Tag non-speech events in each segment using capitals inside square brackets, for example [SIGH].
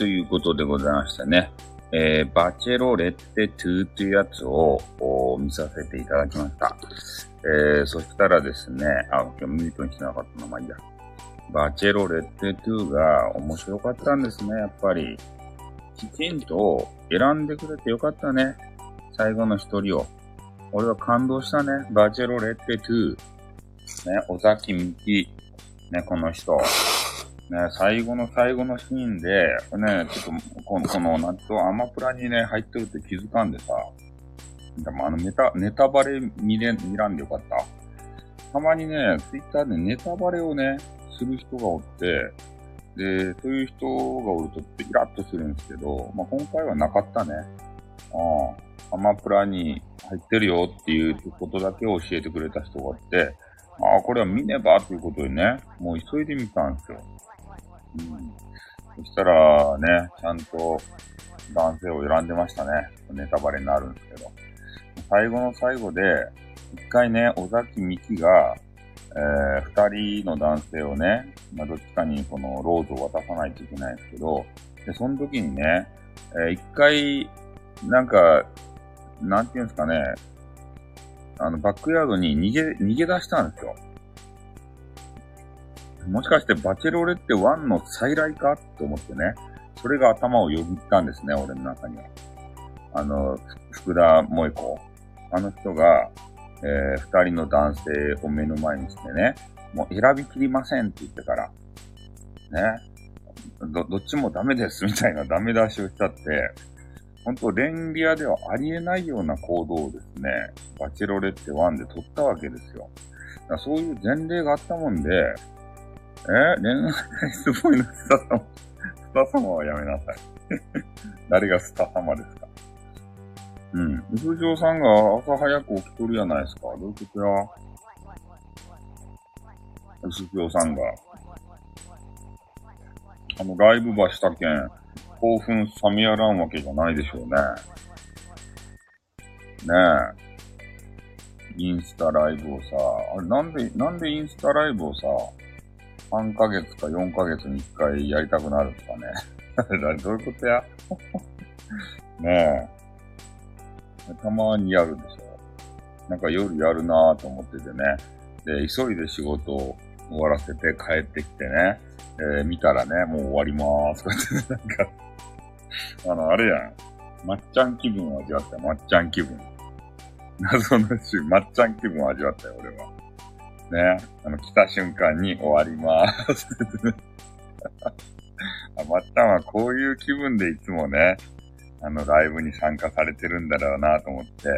ということでございましてね、えー、バチェロレッテ2というやつを見させていただきました。えー、そしたらですね、あ、今日ミュートにしなかったの、まあいいや。バチェロレッテ2が面白かったんですね、やっぱり。きちんと選んでくれてよかったね。最後の一人を。俺は感動したね。バチェロレッテ2。ね、尾崎美希。ね、この人。ね、最後の最後のシーンで、ね、ちょっと、この、この、なんと、アマプラにね、入ってるって気づかんでさ、でもあの、ネタ、ネタバレ見れ、見らんでよかった。たまにね、ツイッターでネタバレをね、する人がおって、で、そういう人がおるとイラッとするんですけど、まあ、今回はなかったね。ああ、アマプラに入ってるよっていうことだけを教えてくれた人がおって、ああ、これは見ねばということでね、もう急いで見たんですよ。そしたらね、ちゃんと男性を選んでましたね。ネタバレになるんですけど。最後の最後で、一回ね、尾崎美希が、えー、二人の男性をね、まあ、どっちかにこのローズを渡さないといけないんですけど、で、その時にね、えー、一回、なんか、なんていうんですかね、あの、バックヤードに逃げ、逃げ出したんですよ。もしかしてバチェロレッテ1の再来かって思ってね。それが頭をよぎったんですね、俺の中には。あの、福田萌子。あの人が、えー、二人の男性を目の前にしてね、もう選びきりませんって言ってから、ね、ど、どっちもダメですみたいなダメ出しをしちゃって、本当レンリアではありえないような行動をですね、バチェロレッテ1で取ったわけですよ。そういう前例があったもんで、え恋愛すごいのスタ様。スタ様はやめなさい。[LAUGHS] 誰がスタ様ですか？うん。うふじょうさんが朝早く起きとるやないですか。どういうことや？うすきょうさんが。あの、ライブ場したけん、興奮冷めやらんわけじゃないでしょうね。ねえ。インスタライブをさ、あれなんで、なんでインスタライブをさ、3ヶ月か4ヶ月に1回やりたくなるんですかね。[LAUGHS] どういうことや？[LAUGHS] ねえ。たまにやるでしょ。なんか夜やるなぁと思っててね。で、急いで仕事を終わらせて帰ってきてね。えー、見たらね、もう終わりまーす。こうやってなんかあの、あれやん。まっちゃん気分を味わったよ。まっちゃん気分。謎の週、まっちゃん気分を味わったよ、俺は。ね、あの、来た瞬間に終わります。[LAUGHS] あ、まったんはこういう気分でいつもね、あの、ライブに参加されてるんだろうなと思って、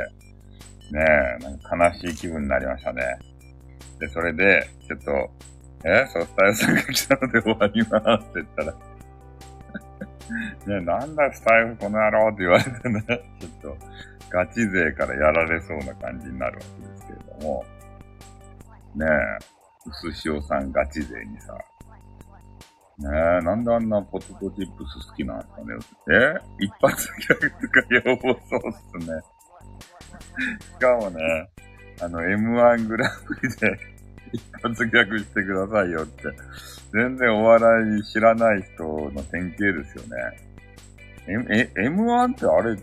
ねえ、なんか悲しい気分になりましたね。で、それで、ちょっと、えそう、スタイルさんが来たので終わりますって言ったら [LAUGHS] ねなんだスタイルこの野郎って言われてね、ちょっと、ガチ勢からやられそうな感じになるわけですけれども、ねえ、うすしおさんガチ勢にさ、ねえ、なんであんなポテトチップス好きなんですかね。え？一発ギャグとか要望そうっすね。しかもね、あの、M1 グランプリで一発ギャグしてくださいよって、全然お笑い知らない人の典型ですよね。え、え、M1 ってあれ、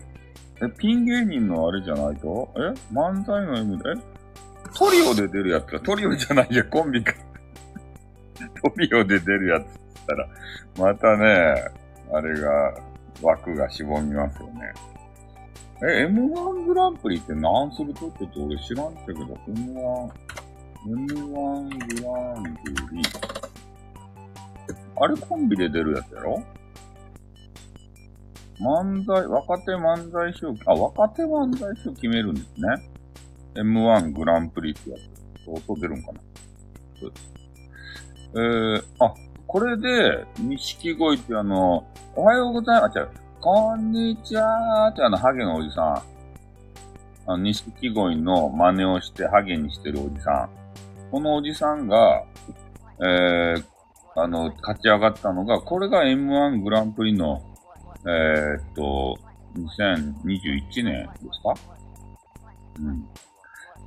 え、ピン芸人のあれじゃないと？え？漫才の M で、え？トリオで出るやつか。トリオじゃないや、コンビか。トリオで出るやつったら、またね、あれが、枠がしぼみますよね。え、M1 グランプリって何するとって俺知らんけど、M1、M1 グランプリ。あれコンビで出るやつやろ？漫才、若手漫才賞、あ、若手漫才賞決めるんですね。M1 グランプリってやつ。相当出るんかな？そうです。えー、あ、これで、錦鯉ってあの、おはようございます。あ、違う。こんにちはーってあの、ハゲのおじさん。あの、錦鯉の真似をしてハゲにしてるおじさん。このおじさんが、えー、あの、勝ち上がったのが、これが M1 グランプリの、えー、っと、2021年ですか？うん。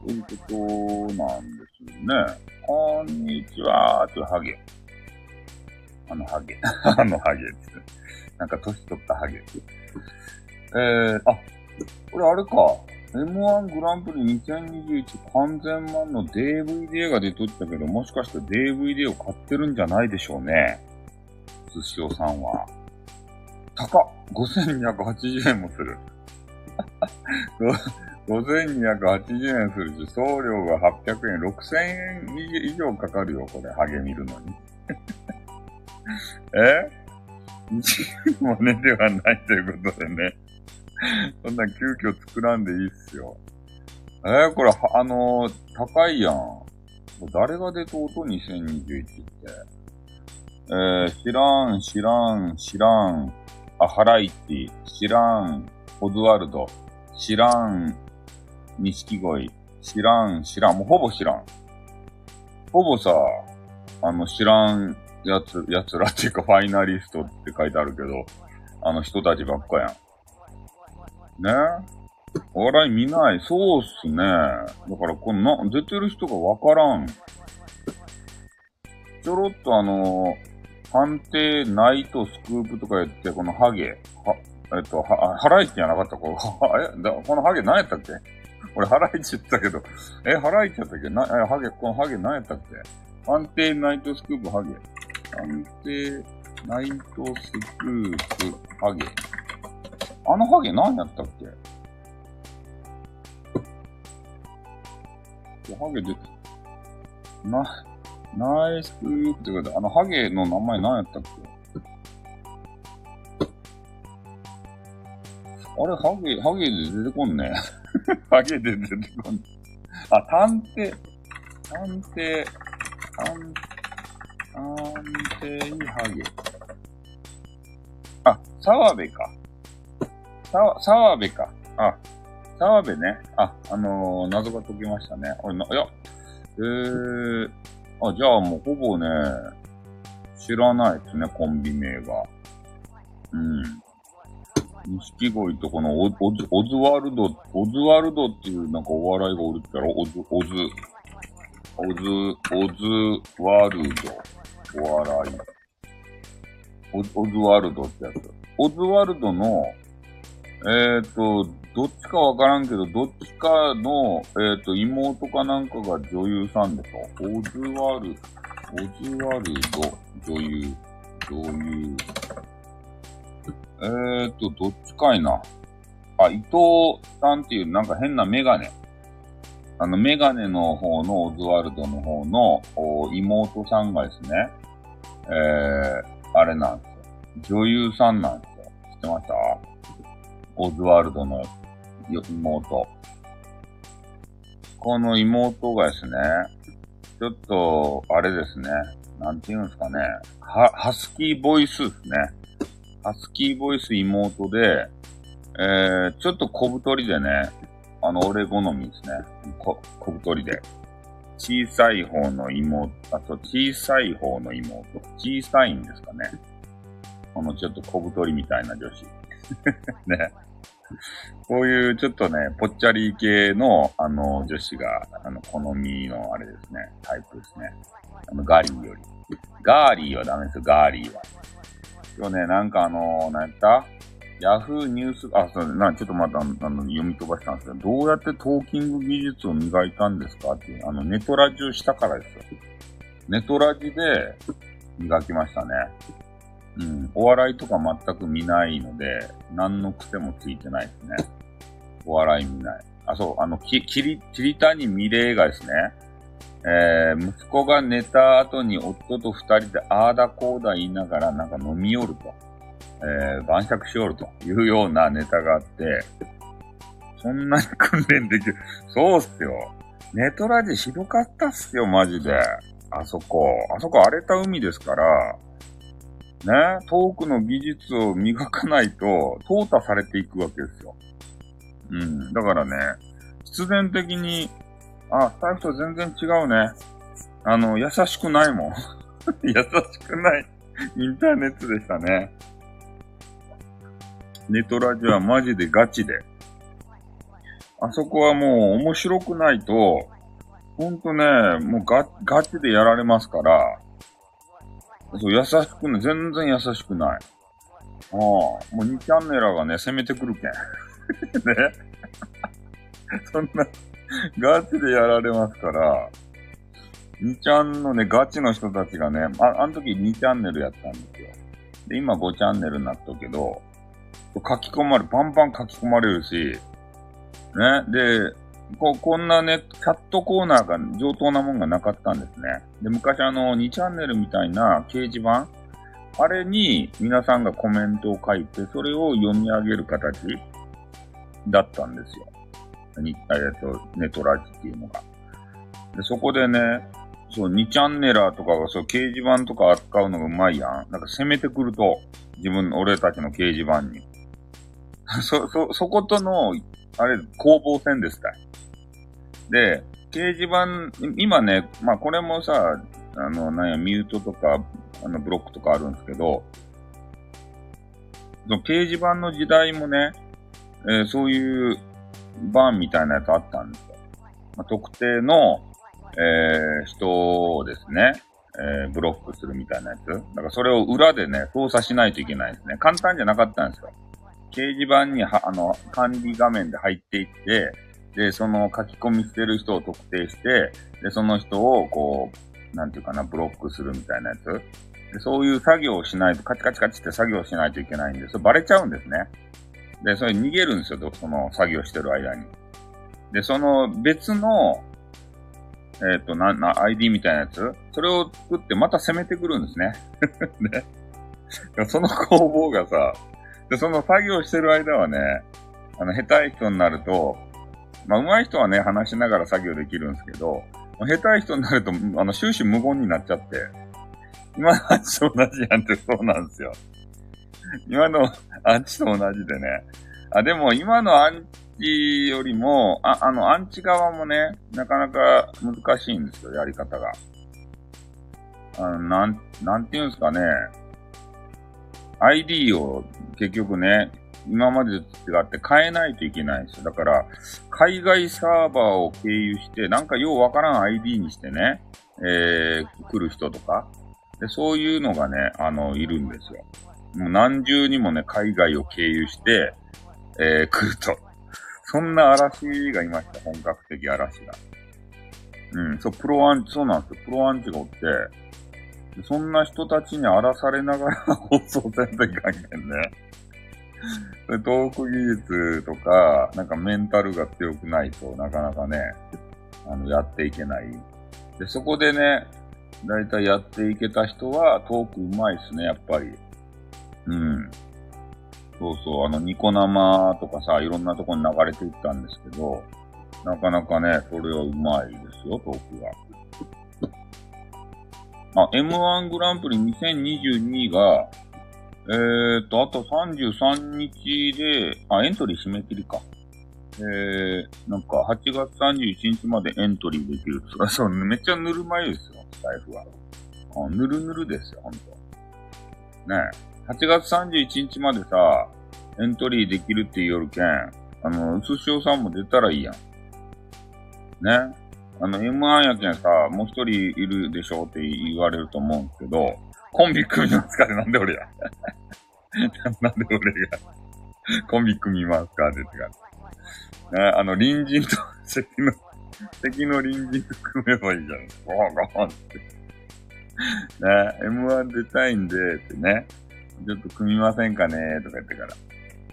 そういうことなんですよね。こんにちはーとハゲ。あのハゲ。[LAUGHS] あのハゲって。なんか年取ったハゲです。えー、あ、これあれか。M1 グランプリ2021完全版の DVD が出とったけど、もしかして DVD を買ってるんじゃないでしょうね。寿司おさんは。高っ !5280 円もする。[LAUGHS] 5280円するし、送料が800円、6000円以上かかるよ、これ、ハゲ見るのに。[LAUGHS] え？一もねではないということでね。そんな急遽作らんでいいっすよ。えー、これ、あのー、高いやん。誰が出とうと2021って。えー、知らん、知らん、知らん。あ、ハライチ、知らん、オズワルド、知らん、錦鯉、知らん、知らん、もうほぼ知らん。ほぼさ、あの、知らんやつ、やつらっていうか、ファイナリストって書いてあるけど、あの人たちばっかやん。ね？お笑い見ない。そうっすね。だから、このな、出てる人がわからん。ちょろっとあの判定ナイトスクープとか言って、このハゲ、は、えっと、は、ハライチじゃなかったこ [LAUGHS] えだ、このハゲ何やったっけ？俺ハライチ言ったけど、え、ハライチやったっけ？な、え、ハゲ、このハゲ何やったっけ？判定ナイトスクープハゲ。判定ナイトスクープハゲ。あのハゲ何やったっけ？ハゲで、な、ナイスクープってこと、あのハゲの名前何やったっけ？あれ、ハゲ、ハゲで出てこんね。[LAUGHS] ハゲで出てこんね。あ、探偵、探偵、探、探偵ハゲ。あ、澤部か。さ、澤部か。あ、澤部ね。あ、あのー、謎が解けましたね。俺な、いや、えー、あ、じゃあもうほぼね、知らないですね、コンビ名が。うん。錦鯉とこのオズ、オズワルド、オズワルドっていうなんかお笑いがおるってやろ？オズ、オズ、オズ、オズワルド、お笑い。オオズワルドってやつ。オズワルドの、えっ、ー、と、どっちかわからんけど、どっちかの、えっ、ー、と、妹かなんかが女優さんでしょ？オズワル、オズワルド、女優、女優。えーと、どっちかいな。あ、伊藤さんっていうなんか変なメガネ。あの、メガネの方のオズワルドの方の妹さんがですね、えー、あれなんですよ。女優さんなんですよ。知ってました？オズワルドの妹。この妹がですね、ちょっと、あれですね、なんて言うんですかね、は、ハスキーボイスですね。ハスキーボイス妹で、えー、ちょっと小太りでね、あの、俺好みですね。こ、小太りで。小さい方の妹、あと小さい方の妹。小さいんですかね。このちょっと小太りみたいな女子。[LAUGHS] ね。こういうちょっとね、ぽっちゃり系の、あの、女子が、あの、好みのあれですね、タイプですね。あの、ガーリーより。ガーリーはダメですよ、ガーリーは。今日ね、なんかあの、なんやった？ヤフーニュース、あ、そうな、ちょっとまた、あの、読み飛ばしたんですけど、どうやってトーキング技術を磨いたんですか？っていう、あの、ネトラジをしたからですよ。ネトラジで磨きましたね。うん。お笑いとか全く見ないので、何の癖もついてないですね。お笑い見ない。あ、そう、あの、き、きり、桐谷美玲がですね、えー、息子が寝た後に夫と二人であーだこーだ言いながらなんか飲み寄ると、えー、晩酌しよるというようなネタがあって、そんなに訓練できる。そうっすよ。ネトラジひどかったっすよ、マジで。あそこ。あそこ荒れた海ですから、ね、トークの技術を磨かないと、淘汰されていくわけですよ。うん。だからね、必然的に、あ、スタイフと全然違うね。あの、優しくないもん。[LAUGHS] 優しくないインターネットでしたね。ネトラジはマジでガチで。あそこはもう面白くないと、ほんとね、もうガガチでやられますから、そう、優しくない。全然優しくない。ああ、もう2チャンネラーがね、攻めてくるけん。[LAUGHS] ね。そんな、ガチでやられますから、2ちゃんのね、ガチの人たちがね、あ、あの時2チャンネルやったんですよ。で、今5チャンネルになったけど、書き込まれ、バンバン書き込まれるし、ね、で、ここんなね、チャットコーナーが上等なもんがなかったんですね。で、昔あの、2チャンネルみたいな掲示板あれに皆さんがコメントを書いて、それを読み上げる形だったんですよ。に、えっと、ネトラジっていうのが。で、そこでね、そう、2チャンネラーとかがそう、掲示板とか扱うのがうまいやん。なんか攻めてくると、自分、俺たちの掲示板に。[LAUGHS] そ、そ、そことの、あれ、攻防戦ですか。で、掲示板、今ね、まあこれもさ、あの、なんや、ミュートとか、あの、ブロックとかあるんですけど、その掲示板の時代もね、えー、そういうバンみたいなやつあったんですよ。まあ、特定の、えー、人をですね、えー、ブロックするみたいなやつ。だからそれを裏でね、操作しないといけないですね。簡単じゃなかったんですよ。掲示板には、あの、管理画面で入っていって、で、その書き込みしてる人を特定して、で、その人を、こう、なんていうかな、ブロックするみたいなやつ。でそういう作業をしないと、カチカチカチって作業しないといけないんで、それバレちゃうんですね。で、それ逃げるんですよ、その作業してる間に。で、その別の、えっ、ー、と、な、な、ID みたいなやつそれを作ってまた攻めてくるんですね。[LAUGHS] ね。その攻防がさ、で、その作業してる間はね、あの、下手い人になると、まあ、上手い人はね、話しながら作業できるんですけど、下手い人になると、あの、終始無言になっちゃって、今のアンチと同じやんってそうなんですよ。[LAUGHS] 今のアンチと同じでね。あ、でも今のアンチよりも、あ、あの、アンチ側もね、なかなか難しいんですよ、やり方が。あの、なん、なんて言うんですかね。ID を結局ね、今までと違って変えないといけないんですよ。だから、海外サーバーを経由して、なんかようわからん ID にしてね、えー、来る人とか、で、そういうのがね、あの、いるんですよ。もう何重にもね、海外を経由して、えー、来ると。そんな嵐がいました、本格的嵐が。うん、そう、プロアンチ、そうなんですよ。プロアンチがおって、そんな人たちに荒らされながら [LAUGHS] 放送せんといかんけんね。トーク技術とか、なんかメンタルが強くないとなかなかね、あの、やっていけない。で、そこでね、だいたいやっていけた人はトークうまいっすね、やっぱり。うん。そうそう、あの、ニコ生とかさ、いろんなとこに流れていったんですけど、なかなかね、それはうまいですよ、トークが。あ、M1 グランプリ2022が、えーと、あと33日で、あ、エントリー締め切りか。えー、なんか8月31日までエントリーできる。[LAUGHS] そう、めっちゃぬるま湯ですよ、スタイフは。あぬるぬるですよ、ほんと。ねえ。8月31日までさ、エントリーできるって言うよるけん、あの、うすしおさんも出たらいいやん。ね。あの、M1 やけんさ、もう一人いるでしょって言われると思うんですけど、コンビ組みますかってなんで俺や。なんで俺が [LAUGHS] コンビ組みますかって言って。ね、あの、隣人と、敵の、敵の隣人と組めばいいじゃん。ゴーゴーって。ね、M1 出たいんで、ってね。ちょっと組みませんかね？とか言ってから。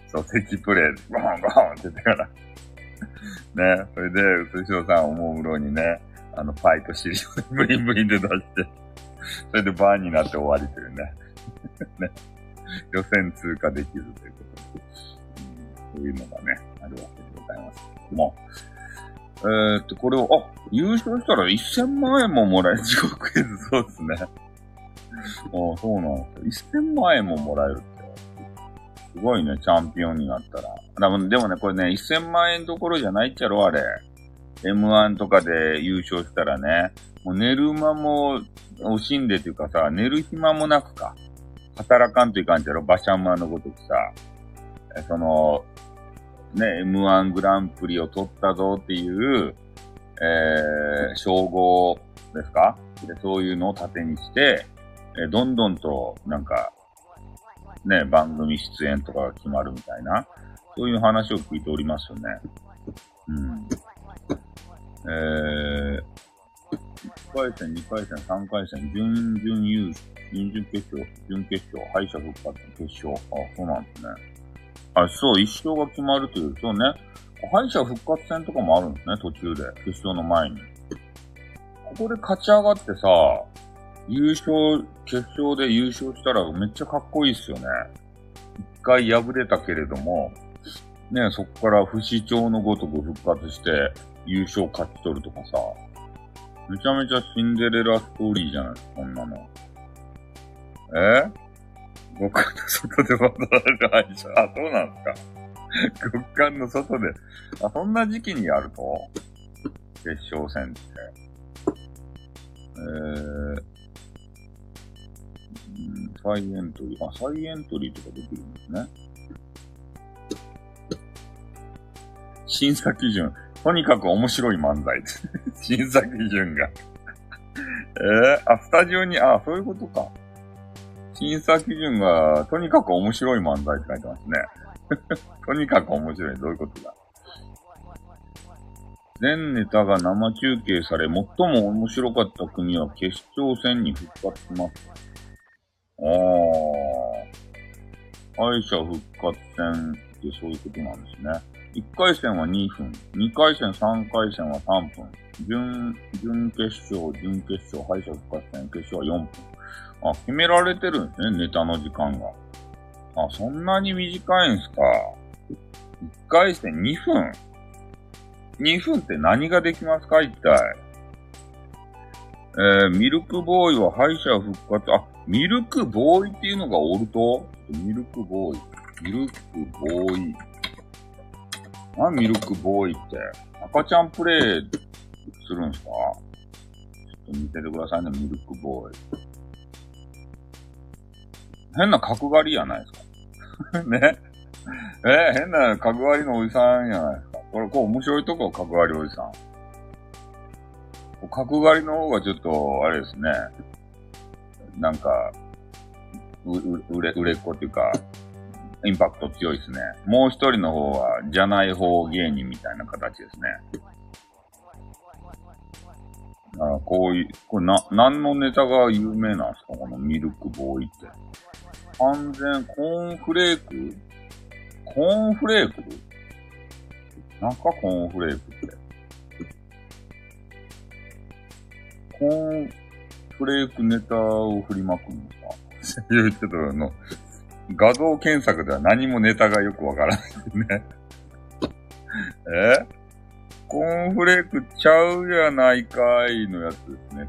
そう、敵プレイ、ゴーゴーって言ってから。ね、それで、うつしおさんおもむろにね、あの、パイと尻をブリンブリンで出して、それでバーになって終わりというね。ね。予選通過できるということで、うん、そういうのがね、あるわけでございますけども。えー、っと、これを、あ、優勝したら1000万円ももらえる。地獄クイズ、そうですね。ああそうなんですよ。1000万円ももらえるって。すごいね、チャンピオンになったら。多分でもね、これね、1000万円どころじゃないっちゃろ、あれ。M1 とかで優勝したらね、もう寝る間も惜しんでというかさ、寝る暇もなくか。働かんといかんちゃろ、バシャンマンのごとくさ。その、ね、M1 グランプリを取ったぞっていう、えー、称号ですか？でそういうのを盾にして、えどんどんと、なんか、ね、番組出演とかが決まるみたいな、そういう話を聞いておりますよね。うん。えー、1回戦、2回戦、3回戦、準々優勝、準々決勝、準決勝、敗者復活、決勝。あ、そうなんですね。あ、そう、一勝が決まるという、そうね。敗者復活戦とかもあるんですね、途中で。決勝の前に。ここで勝ち上がってさ、優勝、決勝で優勝したらめっちゃかっこいいっすよね。一回敗れたけれども、ね、そこから不死鳥のごとく復活して優勝勝ち取るとかさ、めちゃめちゃシンデレラストーリーじゃないですか、こんなの。え？極寒の外で渡られる敗者。あ、そうなんですか。極寒の外で。あ、そんな時期にやると？決勝戦って。えー、再エントリー。あ、再エントリーとかできるんですね。審査基準。とにかく面白い漫才。[LAUGHS] 審査基準がえー、あ、スタジオに、あ、そういうことか。審査基準が、とにかく面白い漫才って書いてますね。[LAUGHS] とにかく面白い。どういうことだ全ネタが生中継され、最も面白かった国は決勝戦に復活します。ああ。敗者復活戦ってそういうことなんですね。1回戦は2分、2回戦、3回戦は3分、準、準決勝、準決勝、敗者復活戦、決勝は4分。あ、決められてるんですね、ネタの時間が。あ、そんなに短いんすか。1回戦2分 ?2 分って何ができますか一体。えー、ミルクボーイは敗者復活、あ、ミルクボーイっていうのがおると？ミルクボーイ。ミルクボーイ。何ミルクボーイって？赤ちゃんプレイするんすか？ちょっと見ててくださいね、ミルクボーイ。変な角刈りやないですか。[LAUGHS] ね。えー、変な角刈りのおじさんやないですか。これ、こう面白いとこ、角刈りおじさん。角刈りの方がちょっと、あれですね。なんか、う、う、売れ、売れっ子っていうか、インパクト強いですね。もう一人の方は、じゃない方芸人みたいな形ですね。あこういう、これな、何のネタが有名なんですか？このミルクボーイって。完全、コーンフレーク？コーンフレーク？なんかコーンフレークって。コーンフレークネタを振りまくんですかいうちょっとあの、画像検索では何もネタがよくわからないですねえ？コーンフレークちゃうやないかいのやつですね。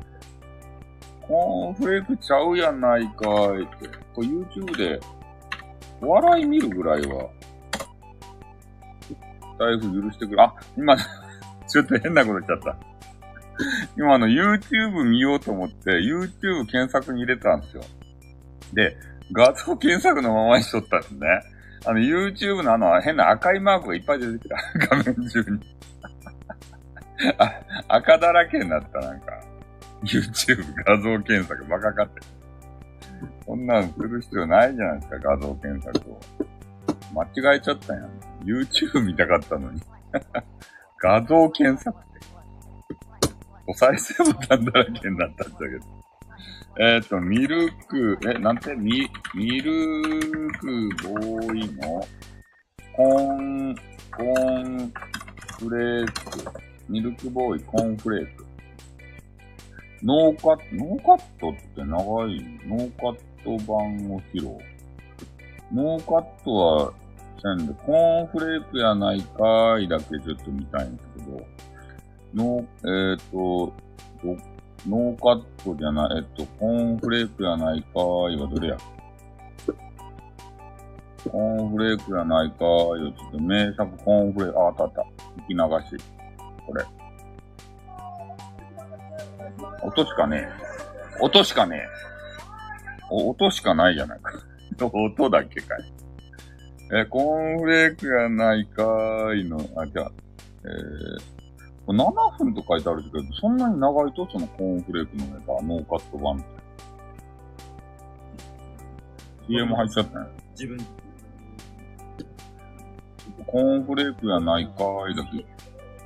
コーンフレークちゃうやないかいって。これ YouTube で、笑い見るぐらいは、財布許してくれ。あ、今、[LAUGHS] ちょっと変なこと言っちゃった。[LAUGHS] 今あの YouTube 見ようと思って YouTube 検索に入れたんですよ。で、画像検索のままにしとったんですね。あの YouTube のあの変な赤いマークがいっぱい出てきた。[LAUGHS] 画面中にあ。赤だらけになったなんか。YouTube 画像検索バカかって。こんなんする必要ないじゃないですか、画像検索を。間違えちゃったやん。YouTube 見たかったのに [LAUGHS] 画像検索ってお再生ボタンだらけになったんだけど。えっ、ー、と、ミルク、え、なんて？ミ、ミルクボーイのコーン、コーンフレーク。ミルクボーイコーンフレーク。ノーカット、ノーカットって長いノーカット版を披露。ノーカットはせんで、コーンフレークやないかーいだけちょっと見たいんですけど、ノー、えっ、ー、と、ノーカットじゃない、えっと、コーンフレークやないかーいはどれや？コーンフレークやないかーいはちょっと名作コーンフレーク、あ、あったあった。吹き流し。これ。音しかねえ。音しかねえ。お音しかないじゃないか。[LAUGHS] 音だけかい。え、コーンフレークやないかーいの、あ、じゃあ、えー、7分と書いてあるけど、そんなに長いとそのコーンフレークのネタ、ノーカット版って。CM 入っちゃったね。自分。コーンフレークやないかーいだけ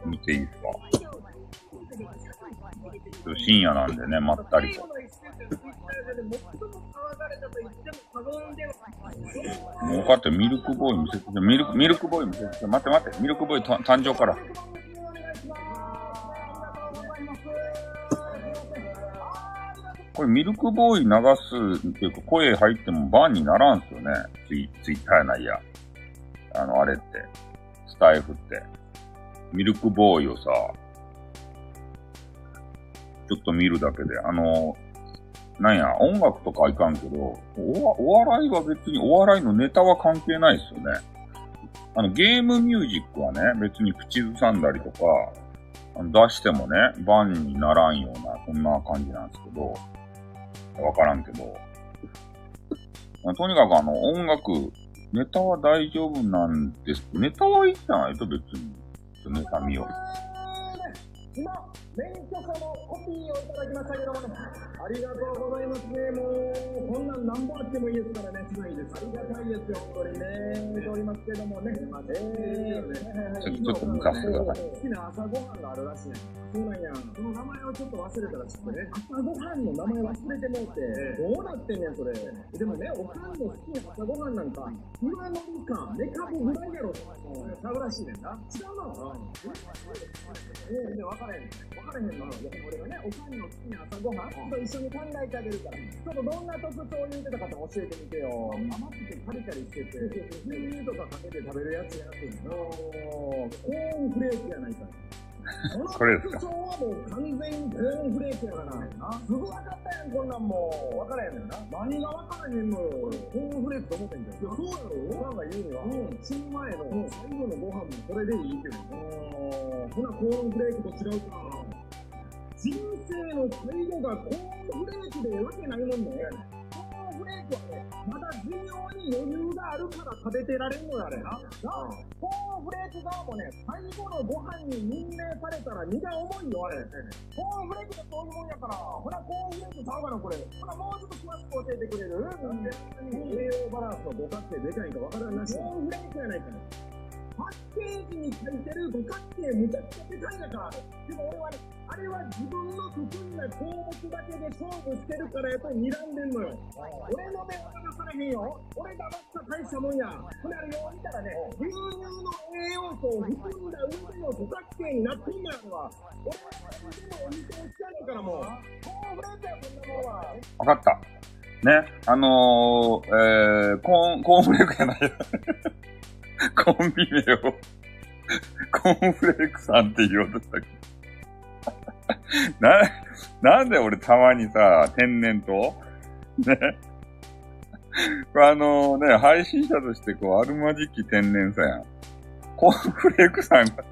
見ていいですか？深夜なんでね、まったりと。もう分かってミルクボーイ見せて、ミルク、ミルクボーイ見せて、待って待って、ミルクボーイた誕生から。これミルクボーイ流すっていうか声入ってもバンにならんすよね。ツイツイッターやないや。あの、あれって。スタイフって。ミルクボーイをさ、ちょっと見るだけで、あの、なんや、音楽とかはいかんけど、おお笑いは別に、お笑いのネタは関係ないですよね。あの、ゲームミュージックはね、別に口ずさんだりとか、出してもね、バンにならんような、そんな感じなんですけど、わからんけど、とにかくあの、音楽、ネタは大丈夫なんです。ネタはいいんじゃないと別に。ネタ見よう。免許証のコピーをいただきましたけどもね、ありがとうございますね。もう、こんなん何本あってもいいですからね、すごいです。ありがたいですよ、本当にね。見ておりますけどもね。まあ、えー、ちょっと昔が。好きな朝ごはんがあるらしいね。そうなんや。その名前をちょっと忘れたらちょっとね、朝ごはんの名前忘れてもうて、どうなってんねん、それ。でもね、おかんの好きな朝ごはんなんか、今のみかん、メカブぐらいやろ。ちゃうらしいねんな。違うのえー、分からへん。分からへんの。俺がね、おかんの好きな朝ごはんと一緒に考えてあげるから、ちょっとどんな特徴を言うてたか教えてみてよ。甘くてカリカリしてて、牛乳とかかけて食べるやつやってんの。コーンフレークやないか。これですか？特徴はもう完全にコーンフレークやからすぐ分かったやん、こんなんもう。分からへんねんな。何が分からへんのよ。コーンフレークと思ってんじゃん。そうやろ？おかんが言うには、うん、死ぬ前の最後のご飯もこれでいいって言うの。ほな、コーンフレークと違うかな。人生の最後がコーンフレークでわけないもんね。コーンフレークはね、まだ寿命に余裕があるから食べてられんのやれな。なコーンフレーク側もね、最後のご飯に任命されたら荷が重いよ、あれ。コーンフレークってそういうもんやから、ほら、コーンフレークちゃうかな、これ。ほら、もうちょっと詳しく教えてくれる？栄養バランスの五角形でかいかわからんなし。コーンフレークやないかね。パッケージに書いてる五角形むちゃくちゃでかいんだから。でも俺はね、あれは自分の得意な項目だけで勝負してるからやっぱり睨んでんのよ。俺の目は流されへんよ。俺がばっか大したもんや。これあれよう見たらね、牛乳の栄養素を含んだ上での五角形になってんだよ、は。俺はでもお店をしちゃうからもう。コーンフレークや、こんなもんは。わかった。ね、あのー、えー、コーン、コーンフレークやない。[LAUGHS] コンビ名を、コーンフレークさんって言おうとしたっけ [LAUGHS] な、なんで俺たまにさ、天然と？ね。あのね、配信者としてこう、あるまじき天然さやん。コーンフレークさんがさ、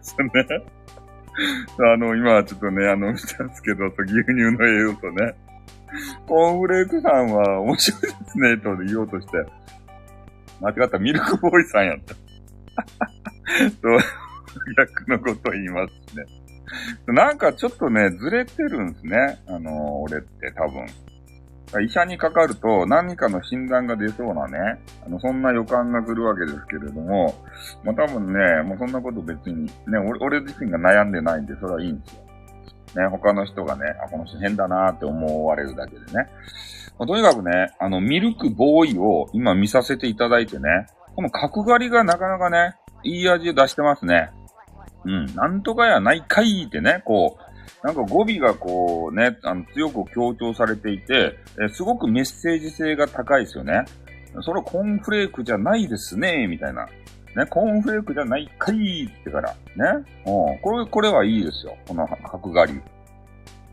そ [LAUGHS] うね。あの、今はちょっとね、あの、見たんですけど、牛乳の栄養素ね。コーンフレークさんは面白いですね、と言おうとして。間違った、ミルクボーイさんやった。[LAUGHS] そう、逆のこと言いますね。なんかちょっとね、ずれてるんですね。あの、俺って多分。医者にかかると何かの診断が出そうなね、あの、そんな予感がするわけですけれども、まあ多分ね、もうそんなこと別に、ね、俺俺自身が悩んでないんで、それはいいんですよ。ね、他の人がね、あ、この人変だなーって思われるだけでね。まあ、とにかくね、あの、ミルクボーイを今見させていただいてね、この角刈りがなかなかね、いい味を出してますね。うん、なんとかやないかいってね、こう、なんか語尾がこうね、あの強く強調されていて、えすごくメッセージ性が高いですよね。それコーンフレークじゃないですね、みたいな。ね、コーンフレークじゃないかいってから。ね。うん。これ、これはいいですよ。この角刈り。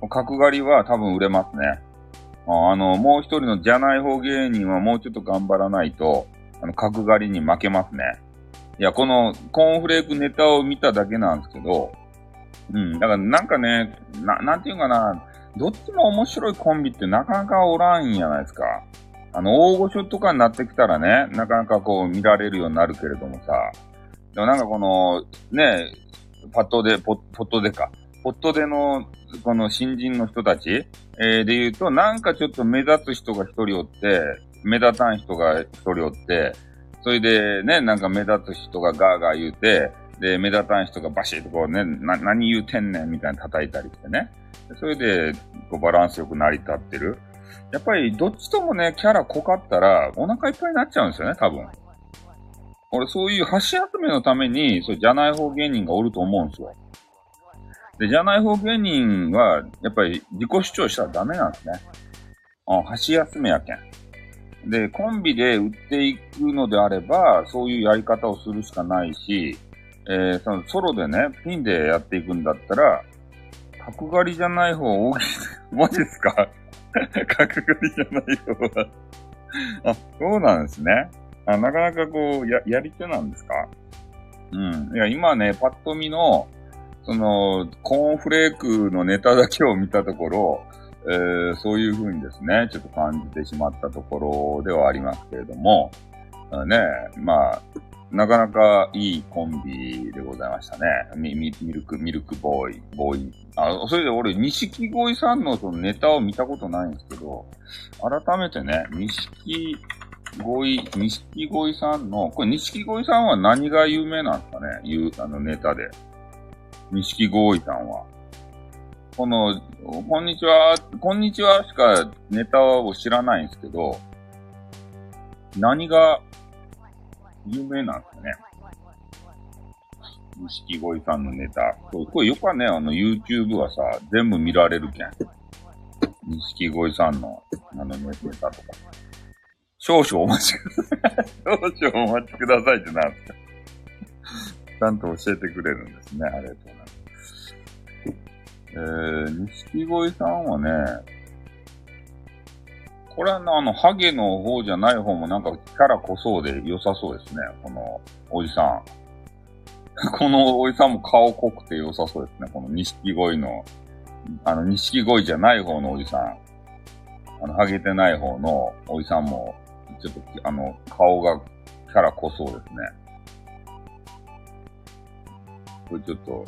角刈りは多分売れますね。あの、もう一人のじゃない方芸人はもうちょっと頑張らないと、あの、角刈りに負けますね。いや、このコーンフレークネタを見ただけなんですけど、うん。だからなんかね、な、なんていうかな、どっちも面白いコンビってなかなかおらんじゃないですか。あの、大御所とかになってきたらね、なかなかこう見られるようになるけれどもさ。でもなんかこの、ね、パットで、ポットでか。ホットでの、この新人の人たち、えー、で言うと、なんかちょっと目立つ人が一人おって、目立たん人が一人おって、それでね、なんか目立つ人がガーガー言うて、で、目立たん人がバシッとこうね、な、何言うてんねんみたいに叩いたりしてね。それで、こうバランスよく成り立ってる。やっぱり、どっちともね、キャラ濃かったら、お腹いっぱいになっちゃうんですよね、多分。俺、そういう橋集めのために、そう、じゃない方芸人がおると思うんですよ。で、じゃない方芸人は、やっぱり自己主張したらダメなんですね。あ、橋休めやけん。で、コンビで売っていくのであれば、そういうやり方をするしかないし、えー、そのソロでね、ピンでやっていくんだったら、角刈りじゃない方大きい、マジですか？[LAUGHS] 角刈りじゃない方はあ、そうなんですね。あなかなかこう、や、やり手なんですか？うん。いや、今ね、パッと見の、その、コーンフレークのネタだけを見たところ、えー、そういう風にですね、ちょっと感じてしまったところではありますけれども、ね、まあ、なかなかいいコンビでございましたね。ミミミルク、ミルクボーイ、ボーイ。あ、それで俺、錦鯉さんのそのネタを見たことないんですけど、改めてね、錦鯉、錦鯉さんの、これ錦鯉さんは何が有名なんですかね？いう、あのネタで。錦鯉さんは。この、こんにちは、こんにちはしかネタを知らないんですけど、何が有名なんですかね。錦鯉さんのネタ。これよくはね、あの YouTube はさ、全部見られるけん。錦鯉さんの、あのネタとか。少々お待ちください。少々お待ちくださいってなんですかちゃんと教えてくれるんですね。ありがとうございます。えー、錦鯉さんはね、これはあの、ハゲの方じゃない方もなんかキャラ濃そうで良さそうですね。この、おじさん。[LAUGHS] このおじさんも顔濃くて良さそうですね。この錦鯉の、あの、錦鯉じゃない方のおじさん。あの、ハゲてない方のおじさんも、ちょっと、あの、顔がキャラ濃そうですね。これちょっと、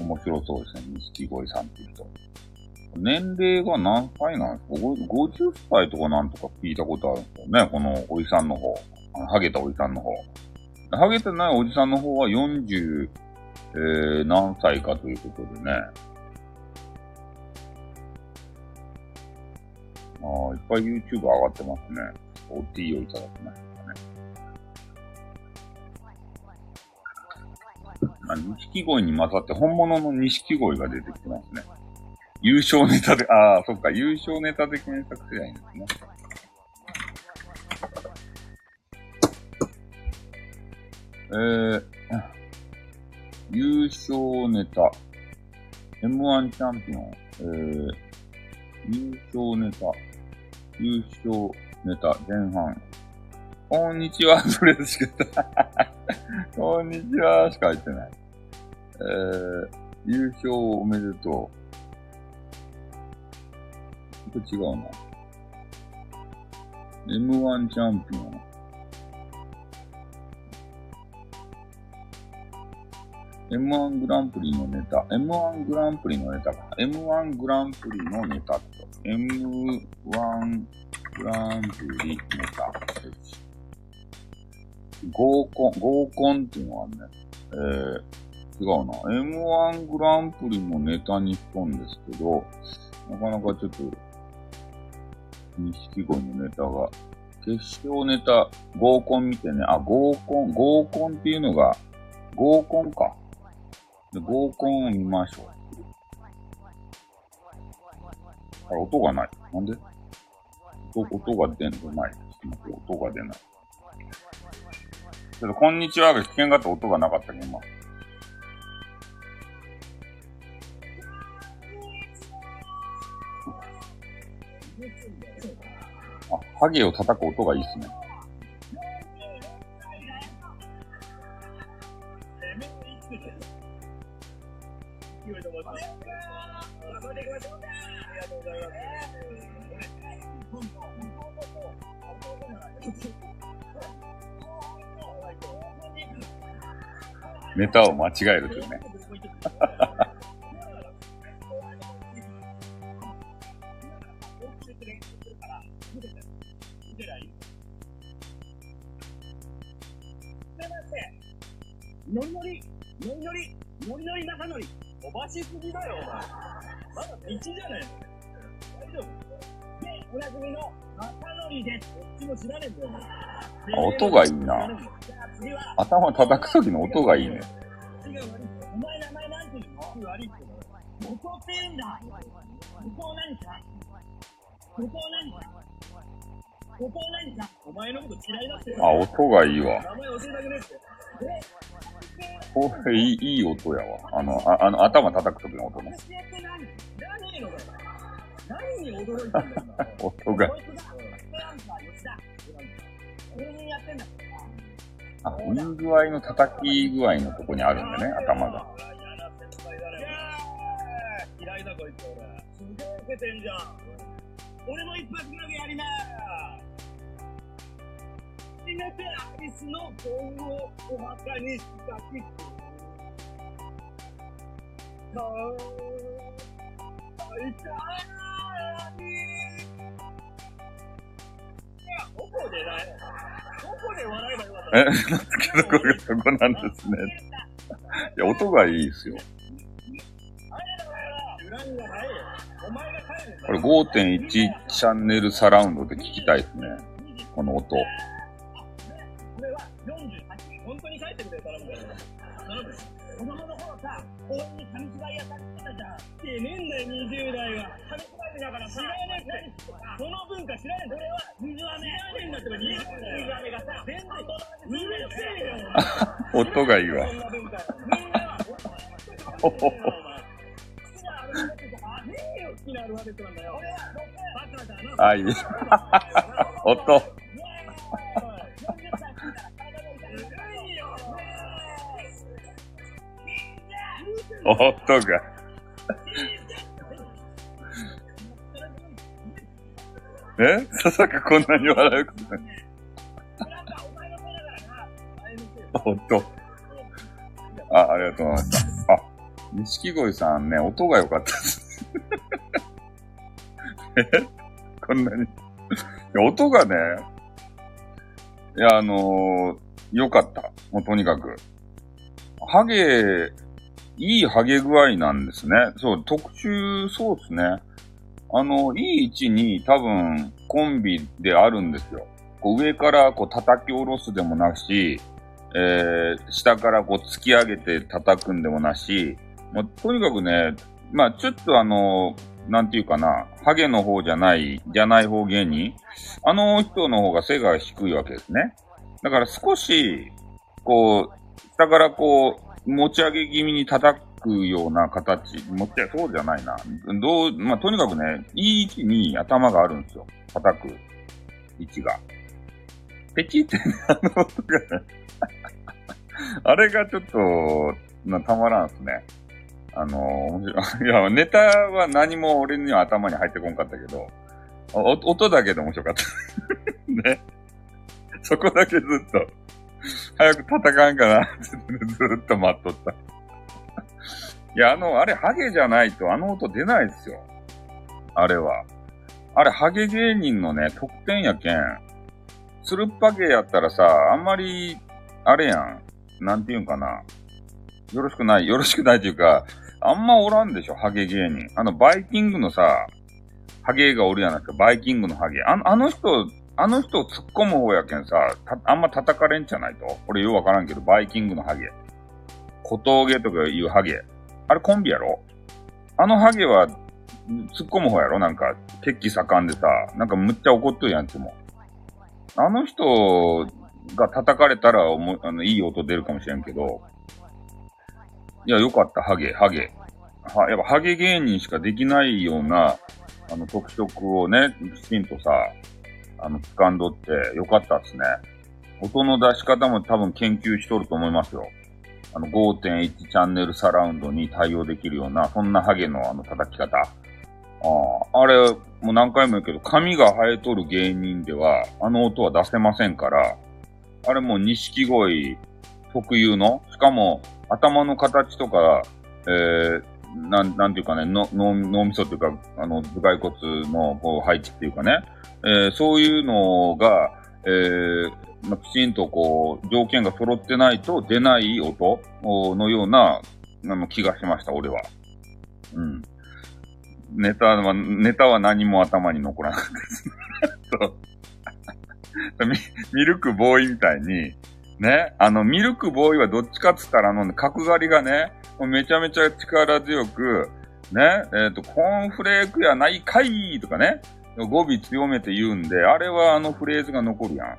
面白そうですね。錦鯉さんって言うと。年齢が何歳なんですか ?50 歳とかなんとか聞いたことあるんですよね。このおじさんの方。あのハゲたおじさんの方。ハゲてないおじさんの方は40、えー、何歳かということでね。ああ、いっぱい YouTube 上がってますね。お T をいただきまし錦鯉に混ざって本物の錦鯉が出てきてますね。優勝ネタで、ああ、そっか、優勝ネタで検索すればいいんですね。えー、優勝ネタ。M1 チャンピオン。えー、優勝ネタ。優勝ネタ、前半。こんにちは、それしか、[LAUGHS] こんにちは、しか言ってない。えー、優勝おめでとう。と違うな。M1 チャンピオン。M1 グランプリのネタ。M1 グランプリのネタか。M1 グランプリのネタと。M1 グランプリネタ。合コン、合コンっていうのはね、えー、違うな。M1 グランプリもネタにしとんですけど、なかなかちょっと錦鯉のネタが。決勝ネタ、合コン見てね。あ、合コン、合コンっていうのが、合コンか。で合コンを見ましょう。あれ、音がない。なんで？音音が出んの？ない。音が出ない。ちょっと、こんにちはが危険があった音がなかったけど、今。ハゲを叩く音がいいっすね。ネタを間違えるというね。ノリノリ、ノリノリ、ノリノリ中ノリ。飛ばしすぎだよ、お前。まだ道じゃない。大丈夫で、おなじみの中ノリです。こっちも知らねえんだよ、お前。音がいいな、頭叩くときの音がいいね。次は悪いお前名前なんていうの悪いって元って言うんだここ何かここ何かここ何かお前のこと嫌いだってあ、音がいいわ。これいい、いい音やわ。あの、ああの、頭叩くときの音ね。何に驚いてんだ音があ、いい具合の叩き具合のとこにあるんだね、頭が。嫌いだこいつ俺。すげえ受けてんじゃん。俺も一発ギャグやりな初めてアリスの盆をお墓にしたきかわいかにいや、どこでだよ。どこで笑えばよかったえ、なんですけど、こがそこなんですね。いや、音がいいですよ。これ5.1チャンネルサラウンドで聞きたいですね。この音。さ公園に紙芝居屋さん来てたじゃんってねえんだよ20代は紙芝居だからさ知らねえってその文化知らねえは水飴知らねえんだってば20代水飴がさ全然うるせえよ音がいいわそ。んな文化みん音が。え？ささかこんなに笑うことない。音。あ、ありがとうございました。あ、錦鯉さんね、音が良かったです。え？こんなに。いや音がね、いや、あのー良かった。もうとにかく。ハゲ、いいハゲ具合なんですね。そう、特殊、そうですね。あの、いい位置に多分コンビであるんですよ。こう上からこう叩き下ろすでもなし、えー、下からこう突き上げて叩くんでもなし、もうとにかくね、まあちょっとあの、なんていうかな、ハゲの方じゃない、じゃない方芸人、あの人の方が背が低いわけですね。だから少し、こう、下からこう、持ち上げ気味に叩くような形、持ち上げ、そうじゃないな。どう、まあ、とにかくね、いい位置に頭があるんですよ。叩く位置が。ペチって、あの音が、[LAUGHS] あれがちょっと、なたまらんですね。あの、面白い。いや、ネタは何も俺には頭に入ってこんかったけど、お音だけで面白かった。[LAUGHS] ね。そこだけずっと、早く戦うんかな [LAUGHS] ずっと待っとった。いや、あの、あれ、ハゲじゃないとあの音出ないですよ。あれは。あれ、ハゲ芸人のね、得点やけん。つるっぱげやったらさ、あんまり、あれやん。なんていうんかな。よろしくない、よろしくないというか、あんまおらんでしょ、ハゲ芸人。あの、バイキングのさ、ハゲがおるやないですか、バイキングのハゲ。あのあの人、あの人を突っ込む方やけんさ、あんま叩かれんじゃないと俺ようわからんけど、バイキングのハゲ。小峠とかいうハゲ。あれコンビやろ？あのハゲは、突っ込む方やろ？なんか、血気盛んでさ、なんかむっちゃ怒っとるやんつも。あの人が叩かれたらおもあのいい音出るかもしれんけど、いや、よかった、ハゲ、ハゲ。は、やっぱハゲ芸人しかできないような、あの、特色をね、きちんとさ、あの、掴んどってよかったっすね。音の出し方も多分研究しとると思いますよ。あの、5.1チャンネルサラウンドに対応できるような、そんなハゲのあの叩き方。ああ、あれ、もう何回も言うけど、髪が生えとる芸人では、あの音は出せませんから、あれもう錦鯉特有の、しかも頭の形とか、えー、なん、なんていうかね、の脳脳みそっていうか、あの、頭蓋骨のこう配置っていうかね、えーそういうのが、えーまあ、きちんとこう、条件が揃ってないと出ない音のような、あの、気がしました、俺は。うん。ネタは、ネタは何も頭に残らなかったです [LAUGHS] [LAUGHS] ミ。ミルクボーイみたいに、ね、あの、ミルクボーイはどっちかっつったら、あの、角刈りがね、めちゃめちゃ力強く、ね、えっ、ー、と、コーンフレークやないかいとかね、語尾強めて言うんで、あれはあのフレーズが残るやん。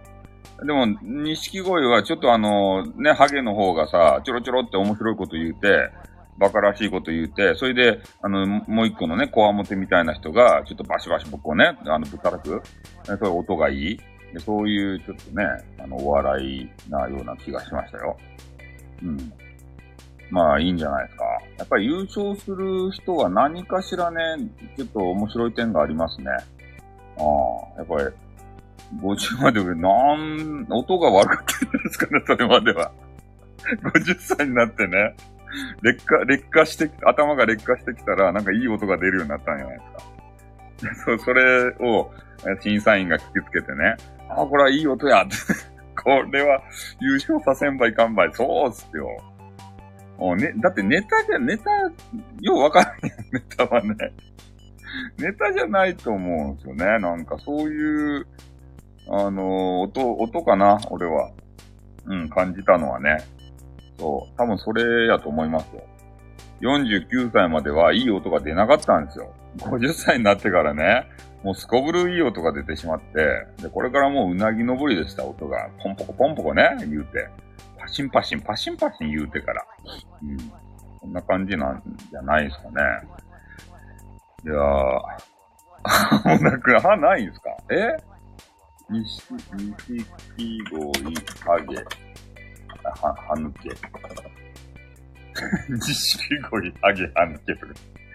でも、錦鯉はちょっとあの、ね、ハゲの方がさ、ちょろちょろって面白いこと言うて、バカらしいこと言うて、それで、あの、もう一個のね、こわもてみたいな人が、ちょっとバシバシ僕をね、あの、ぶたたく、そういう音がいい。そういう、ちょっとね、あの、お笑いなような気がしましたよ。うん。まあ、いいんじゃないですか。やっぱり優勝する人は何かしらね、ちょっと面白い点がありますね。ああ、やっぱり、50までなん、音が悪かったんですかね、それまでは。50歳になってね、劣化、劣化して、頭が劣化してきたら、なんかいい音が出るようになったんじゃないですか。そう、それを、審査員が聞きつけてね、ああ、これはいい音や [LAUGHS] これは優勝させんばいかんばい。そうっすよ。もうね、だってネタじゃ、ネタ、ようわからんやん、[LAUGHS] ネタはね。ネタじゃないと思うんですよね。なんかそういう、あの、音、音かな、俺は。うん、感じたのはね。そう、多分それやと思いますよ。49歳まではいい音が出なかったんですよ。50歳になってからね、もうすこぶるいい音が出てしまって、で、これからもううなぎ登りでした音が、ポンポコポンポコね、言うて、パシンパシン、パシンパシン言うてから。うん。こんな感じなんじゃないですかね。いやー、[LAUGHS] もなく、歯ないんすか？え？錦、錦鯉、ハゲ、は、歯抜け。[LAUGHS] 錦鯉、ハゲ、歯抜けとか。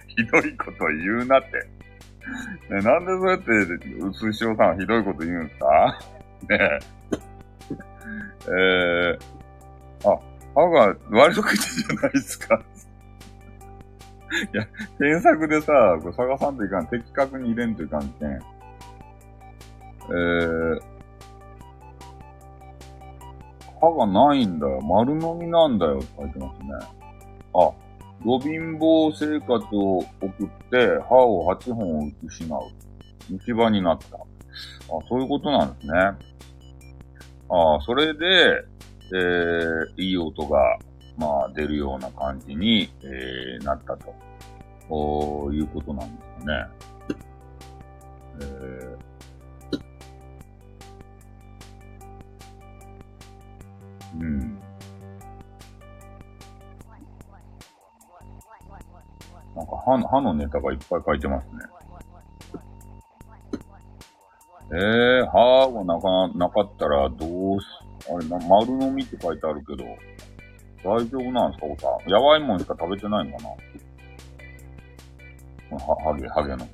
ひどいこと言うなって。ね、なんでそうやって、寿司おさんはひどいこと言うんすか？ねえ。えー、あ、歯が悪口じゃないですかいや、検索でさ、これ探さんといかん。的確に入れんといかんけん。えー、歯がないんだよ。丸飲みなんだよって書いてますね。あ、ご貧乏生活を送って歯を8本失う。虫歯になった。あ、そういうことなんですね。あそれで、えー、いい音が、まあ、出るような感じに、えー、なったと、こいうことなんですね。えー、うん。なんか歯の、歯のネタがいっぱい書いてますね。ええー、歯がなか、なかったらどうし、あれな、丸飲みって書いてあるけど、大丈夫なんですかおさん？やばいもんしか食べてないのかなは、ハゲ、ハゲの人。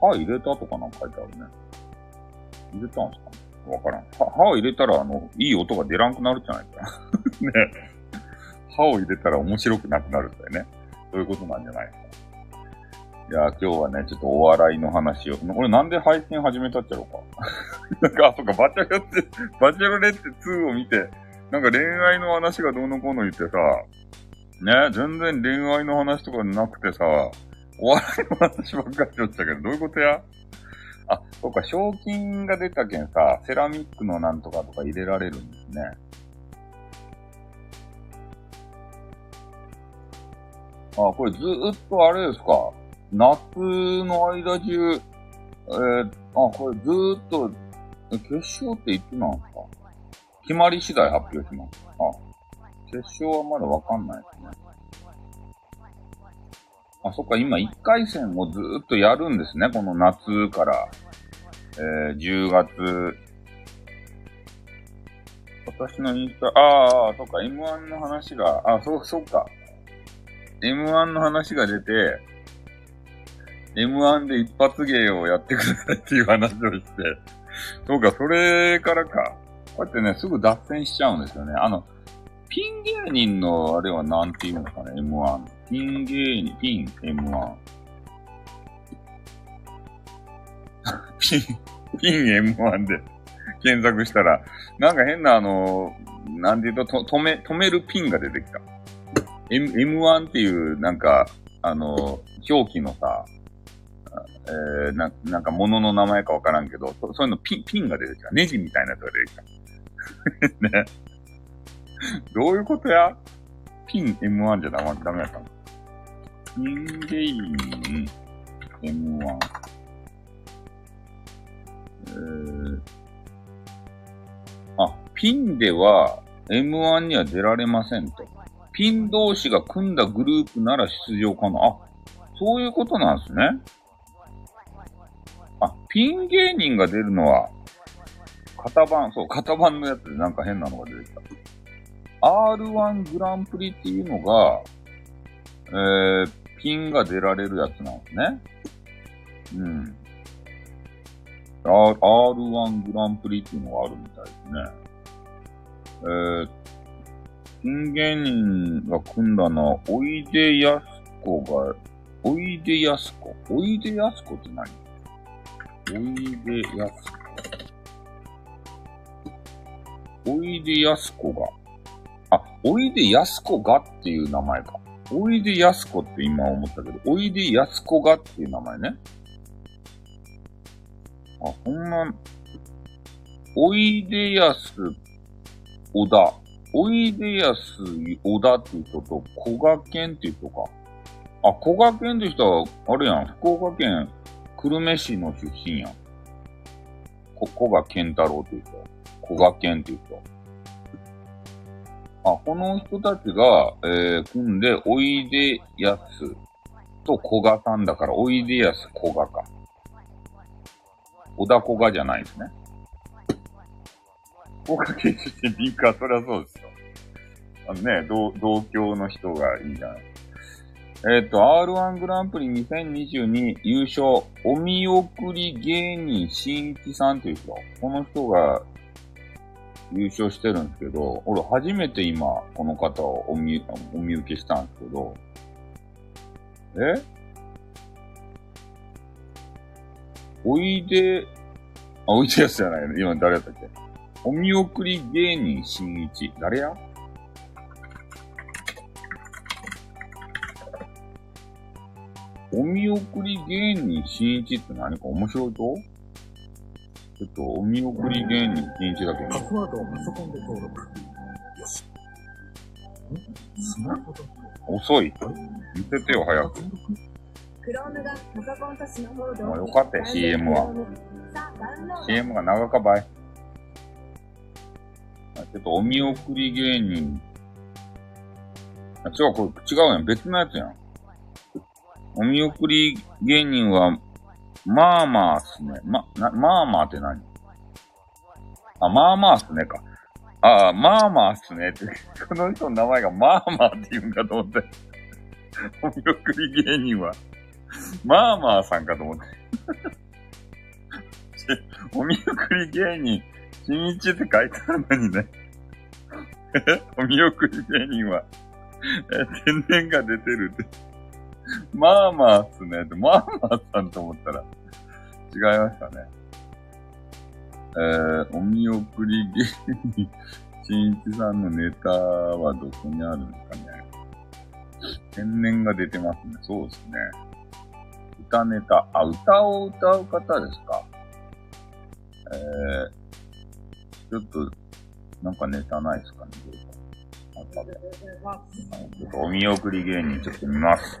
歯入れたとかなんか書いてあるね。入れたんすか？わからん。歯を入れたら、あの、いい音が出らんくなるじゃないか。[LAUGHS] ね。歯を入れたら面白くなくなるんだよね。そういうことなんじゃないですか。いや、今日はね、ちょっとお笑いの話を。俺なんで配信始めたっちゃろうか。[LAUGHS] なんか、あ、そっか、バチェロレッテ、バチェロレッテ2を見て、なんか恋愛の話がどうのこうの言ってさ、ね、全然恋愛の話とかなくてさ、お笑いの話ばっかりしちゃったけど、どういうことや？あ、そうか、賞金が出たけんさ、セラミックのなんとかとか入れられるんですね。あ、これずーっとあれですか。夏の間中、えー、あ、これずーっと、決勝っていつなんですか決まり次第発表します。あ、決勝はまだわかんないですね。あ、そっか、今1回戦をずーっとやるんですね。この夏から、えー、10月。私のインスタ、ああ、そっか、M1 の話が、あ、そ、そっか。M1 の話が出て、M1 で一発芸をやってくださいっていう話をして、そうか、それからか。こうやってね、すぐ脱線しちゃうんですよね。あの、ピン芸人の、あれはなんて言うんですかね、M1。ピン芸人、ピン、M1。[LAUGHS] ピン、ピン M1 で検索したら、なんか変なあの、なんて言うと、と止め、止めるピンが出てきた。M、M1 っていうなんか、あの、表記のさ、えー、な、なんか物の名前かわからんけど、そそういうのピン、ピンが出てきた。ネジみたいなやつが出てきた。[LAUGHS] ね。どういうことや？ピン M1 じゃダメダメやったの？ピンゲイン M1。えー、あ、ピンでは M1 には出られませんと。ピン同士が組んだグループなら出場可能。あ、そういうことなんですね。ピン芸人が出るのは、型番、そう、型番のやつでなんか変なのが出てきた。R1 グランプリっていうのが、えー、ピンが出られるやつなんですね。うん。R、R1 グランプリっていうのがあるみたいですね。えー、ピン芸人が組んだのは、おいでやすこが、おいでやすこ？おいでやすこって何？おいでやすこ。おいでやすこが。あ、おいでやすこがっていう名前か。おいでやすこって今思ったけど、おいでやすこがっていう名前ね。あ、そんな、おいでやす、小田。おいでやす、小田っていう人と、小賀健っていう人か。あ、小賀健って人は、あれやん、福岡県久留米市の出身やん。こ、小賀健太郎っていう人。小賀健っていう人。あ、この人たちが、えー、組んで、おいでやすと小賀さんだから、おいでやす小賀か。小田小賀じゃないですね。福岡県出身リンクはそりゃそうですよ。あのね、同、同郷の人がいいじゃないえっ、ー、と、R1 グランプリ2022優勝、お見送り芸人新一さんという人。この人が優勝してるんですけど、俺初めて今、この方をお見、お見受けしたんですけど、え？おいで、あ、おいでやすじゃないの。今誰やったっけ？お見送り芸人新一。誰や？お見送り芸人新一って何か面白いとちょっと、お見送り芸人新一だけパスワードをパソコンで登録。よし。スマホ遅い。見せてよ、早く。クロームがパソコンとスマホを同よかったよ、CM は。CM が長かばい。ちょっとお見送り芸人。あ、違う、これ違うやん。別のやつやん。お見送り芸人は、まあまあっすね。ま、な、まあまあって何？あ、まあまあっすねか。ああ、まあまあっすねって、この人の名前がまあまあって言うんかと思って。お見送り芸人は、まあまあさんかと思って。[LAUGHS] お見送り芸人、新一って書いてあるのにね。[LAUGHS] お見送り芸人は、天然が出てるって。[LAUGHS] まあまあっすね。まあまあさんと思ったら、違いましたね。えー、お見送り芸人、新一さんのネタはどこにあるんですかね。天然が出てますね。そうですね。歌ネタ。あ、歌を歌う方ですか。えー、ちょっと、なんかネタないですかね。あったちょっとお見送り芸人ちょっと見ます。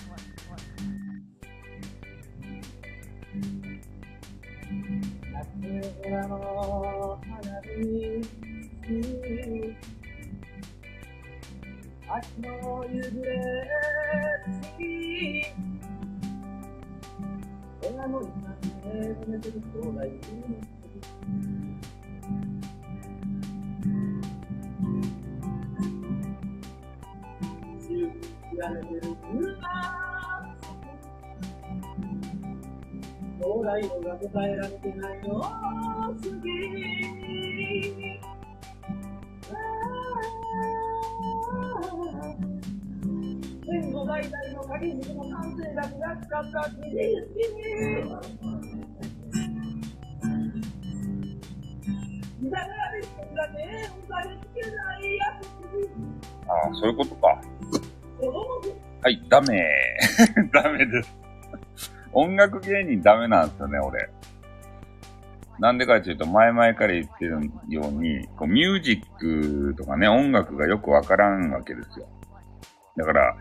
夏空の花火秋の夕暮れ親の今で寝てる人がいる将来のが答えられてないのすぎ戦後代々のああ、そういうことか。はい、ダメ [LAUGHS] ダメです。音楽芸人ダメなんですよね、俺。なんでかっていうと、前々から言ってるように、こうミュージックとかね、音楽がよくわからんわけですよ。だから、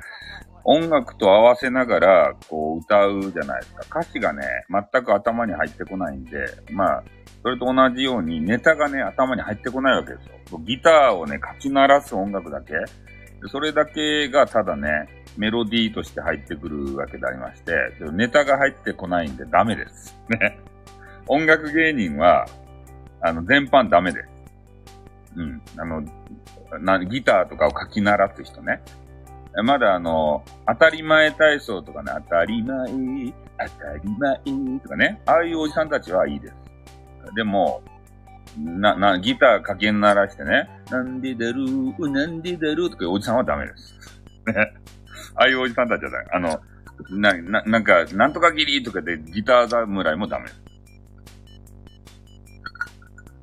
音楽と合わせながら、こう歌うじゃないですか。歌詞がね、全く頭に入ってこないんで、まあ、それと同じようにネタがね、頭に入ってこないわけですよ。ギターをね、かき鳴らす音楽だけ。それだけがただね、メロディーとして入ってくるわけでありまして、ネタが入ってこないんでダメです。ね。[LAUGHS] 音楽芸人は、あの、全般ダメです。うん。あの、な、ギターとかを書き鳴らす人ね。まだあの、当たり前体操とかね、当たり前、当たり前とかね、ああいうおじさんたちはいいです。でも、な、な、ギターかけ鳴らしてね、なんでだろう、なんでだろうとかいうおじさんはダメです。ね。ああいうおじさんたちはダメ。あの、な、な、なんか、なんとかギリとかでギター侍もダメ。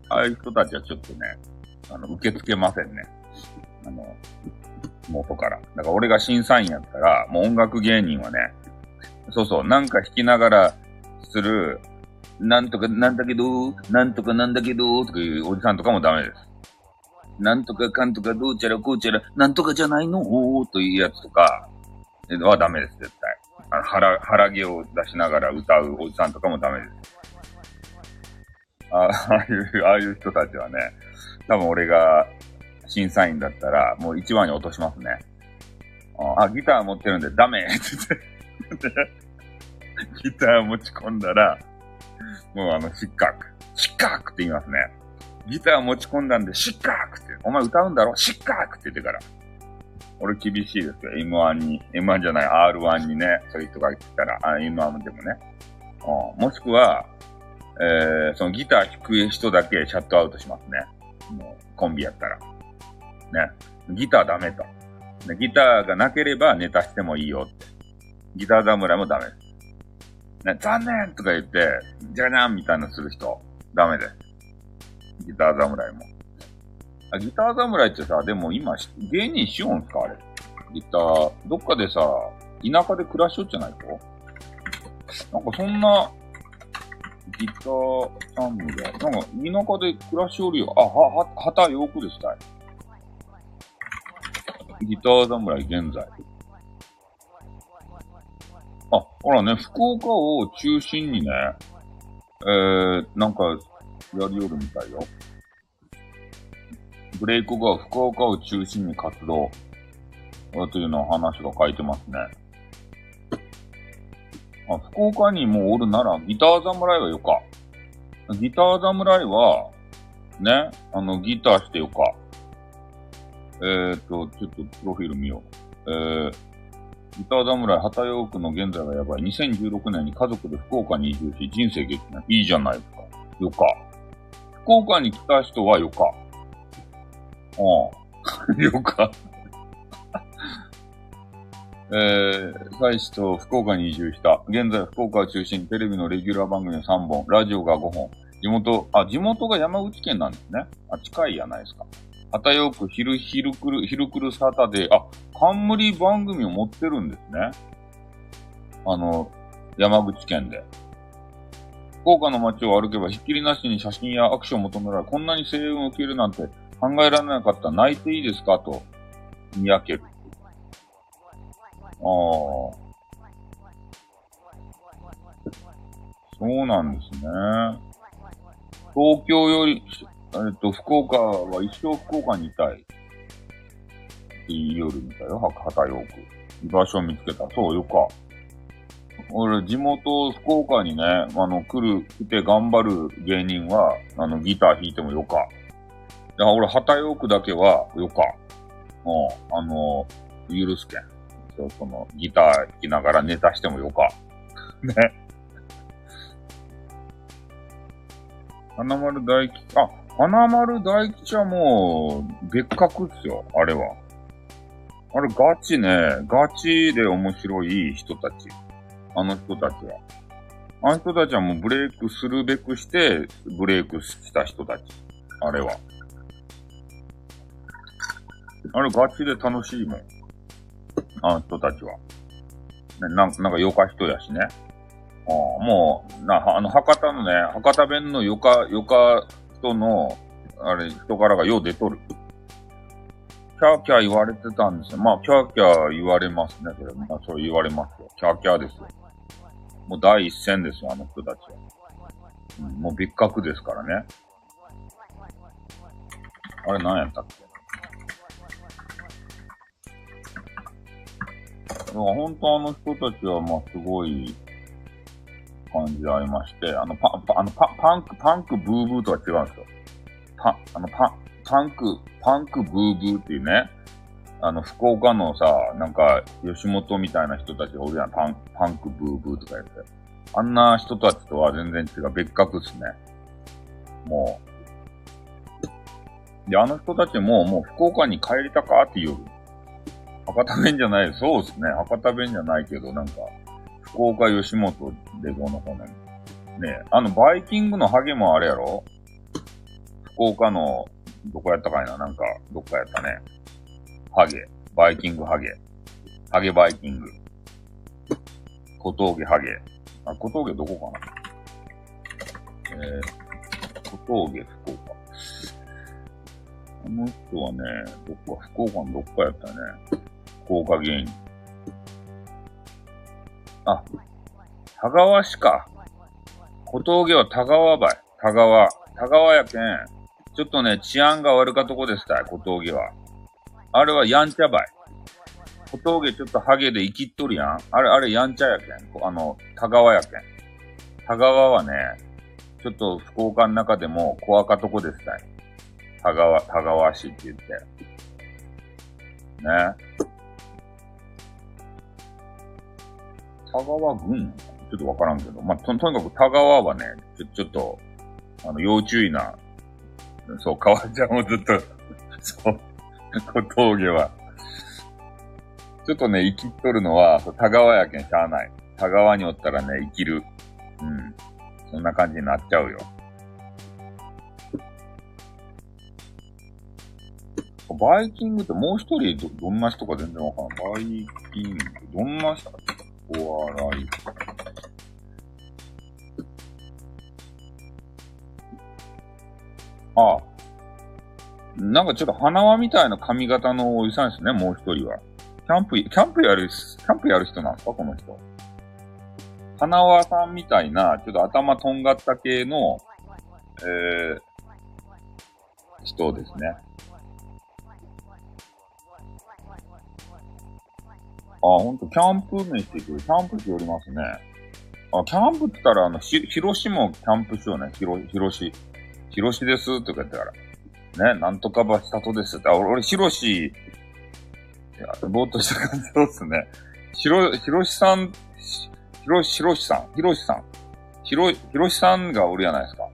ああいう人たちはちょっとね、あの、受け付けませんね。あの、元から。だから俺が審査員やったら、もう音楽芸人はね、そうそう、なんか弾きながらする、なんとかなんだけど、なんとかなんだけど、とかいうおじさんとかもダメです。なんとかかんとかどうちゃらこうちゃら、なんとかじゃないの？おーというやつとかはダメです、絶対。あの腹、腹毛を出しながら歌うおじさんとかもダメです。[LAUGHS] ああいう、ああいう人たちはね、多分俺が審査員だったら、もう一番に落としますね。あ、あギター持ってるんでダメ [LAUGHS] って言って。ギター持ち込んだら、もうあの、失格。失格って言いますね。ギター持ち込んだんで失格って。お前歌うんだろ？失格って言ってから。俺厳しいですよ。M1 に。M1 じゃない R1 にね、そういう人が来たら、あ M1 でもね。うんもしくは、えー、そのギター弾く人だけシャットアウトしますね。もうコンビやったら。ね。ギターダメと。でギターがなければネタしてもいいよって。ギター侍もダメです。ね、残念とか言って、じゃじゃんみたいなする人、ダメです。ギター侍も。あギター侍ってさ、でも今、芸人しようんすかあれ。ギター、どっかでさ、田舎で暮らしよっちゃないと？なんかそんな、ギター侍、なんか田舎で暮らしよるよ。あ、は、は、旗よくですたい。ギター侍現在。あ、ほらね、福岡を中心にね、えー、なんか、やりよるみたいよ。ブレイクが福岡を中心に活動、というのを話が書いてますね。あ、福岡にもおるなら、ギター侍はよか。ギター侍は、ね、あの、ギターしてよか。えーと、ちょっとプロフィール見よう。えー、ギター侍、畑洋区の現在がやばい。2016年に家族で福岡に移住し、人生激変。いいじゃないですか。よか。福岡に来た人はよか。うん。[LAUGHS] よか。[LAUGHS] えー、妻子と福岡に移住した。現在福岡を中心にテレビのレギュラー番組3本、ラジオが5本。地元、あ、地元が山口県なんですね。あ、近いやないですか。畑洋区、昼、昼来る、昼来るサタデー、あ、冠番組を持ってるんですね。あの、山口県で。福岡の街を歩けば、ひっきりなしに写真や握手を求められ、こんなに声援を受けるなんて考えられなかった。泣いていいですか？と、にやける。ああ。そうなんですね。東京より、えっと、福岡は一生福岡にいたい。って言いよるみたいよ、は畑洋区。居場所を見つけた。そうよか。俺、地元、福岡にね、あの、来る、来て頑張る芸人は、あの、ギター弾いてもよか。いや、俺、旗よくだけは、よか。うん、あの、許すけん。そうその、ギター弾きながらネタしてもよか。[LAUGHS] ね。花丸大吉、あ、花丸大吉はもう、別格っすよ、あれは。あれガチね、ガチで面白い人たち。あの人たちは。あの人たちはもうブレイクするべくして、ブレイクした人たち。あれは。あれガチで楽しいもん。あの人たちは。ね、なんかなんかよか人やしね。ああもう、な、あの、博多のね、博多弁のよか、よか人の、あれ、人柄がよう出とる。キャーキャー言われてたんですよ。まあ、キャーキャー言われますね。それ、まあ、それ言われますよ。キャーキャーですよ。もう第一線ですよ、あの人たちは。うん、もう別格ですからね。あれ何やったっけ？本当あの人たちは、まあ、すごい感じありまして、あの、パ、パ、あの、パ、パンク、パンクブーブーとは違うんですよ。パ、あの、パ、パンク、パンクブーブーっていうね、あの、福岡のさ、なんか、吉本みたいな人たちがおるやん。パン、パンクブーブーとか言って。あんな人たちとは全然違う。別格っすね。もう。で、あの人たちも、もう福岡に帰りたかって言う。博多弁じゃない。そうですね。博多弁じゃないけど、なんか、福岡吉本でどの方ね。ねあの、バイキングのハゲもあれやろ？福岡の、どこやったかいな？なんか、どっかやったね。ハゲ。バイキングハゲ。ハゲバイキング。小峠ハゲ。あ、小峠どこかな？えー、小峠福岡。この人はね、どっか、福岡のどっかやったね。福岡芸人。あ、田川市か。小峠は田川ばい。田川。田川やけん。ちょっとね、治安が悪かとこですたい、小峠は。あれはやんちゃばい。小峠ちょっとハゲで生きっとるやん。あれ、あれやんちゃやけん。あの、田川やけん。田川はね、ちょっと福岡の中でも小赤とこですたい。田川、田川市って言って。ね。田川郡？ちょっとわからんけど、まあ、と、とにかく田川はね、ちょ、ちょっと、あの、要注意な、そう、川ちゃんをずっと、[LAUGHS] そう、小峠は。ちょっとね、生きっとるのは、田川やけんしゃあない。田川におったらね、生きる。うん。そんな感じになっちゃうよ。バイキングってもう一人ど、どんな人か全然わからん。バイキング、どんな人？お笑い。ああ。なんかちょっと花輪みたいな髪型のおじさんですね、もう一人は。キャンプ、キャンプやる、キャンプやる人なんですか、この人。花輪さんみたいな、ちょっと頭とんがった系の、えー、人ですね。ほんと、キャンプ飯してくる。キャンプしおりますね。あ、キャンプって言ったら、あの、ひ、広しもキャンプしようね。広、広し。広しですとか言ってから。ね、なんとかばしたとですって。あ、俺、俺、広し、いや、ぼーっとした感じそうっすね。ひろ、ひろしさん、ひろし、ひろしさん、ひろしさん。ひろ、ひろしさんがおるやないですか。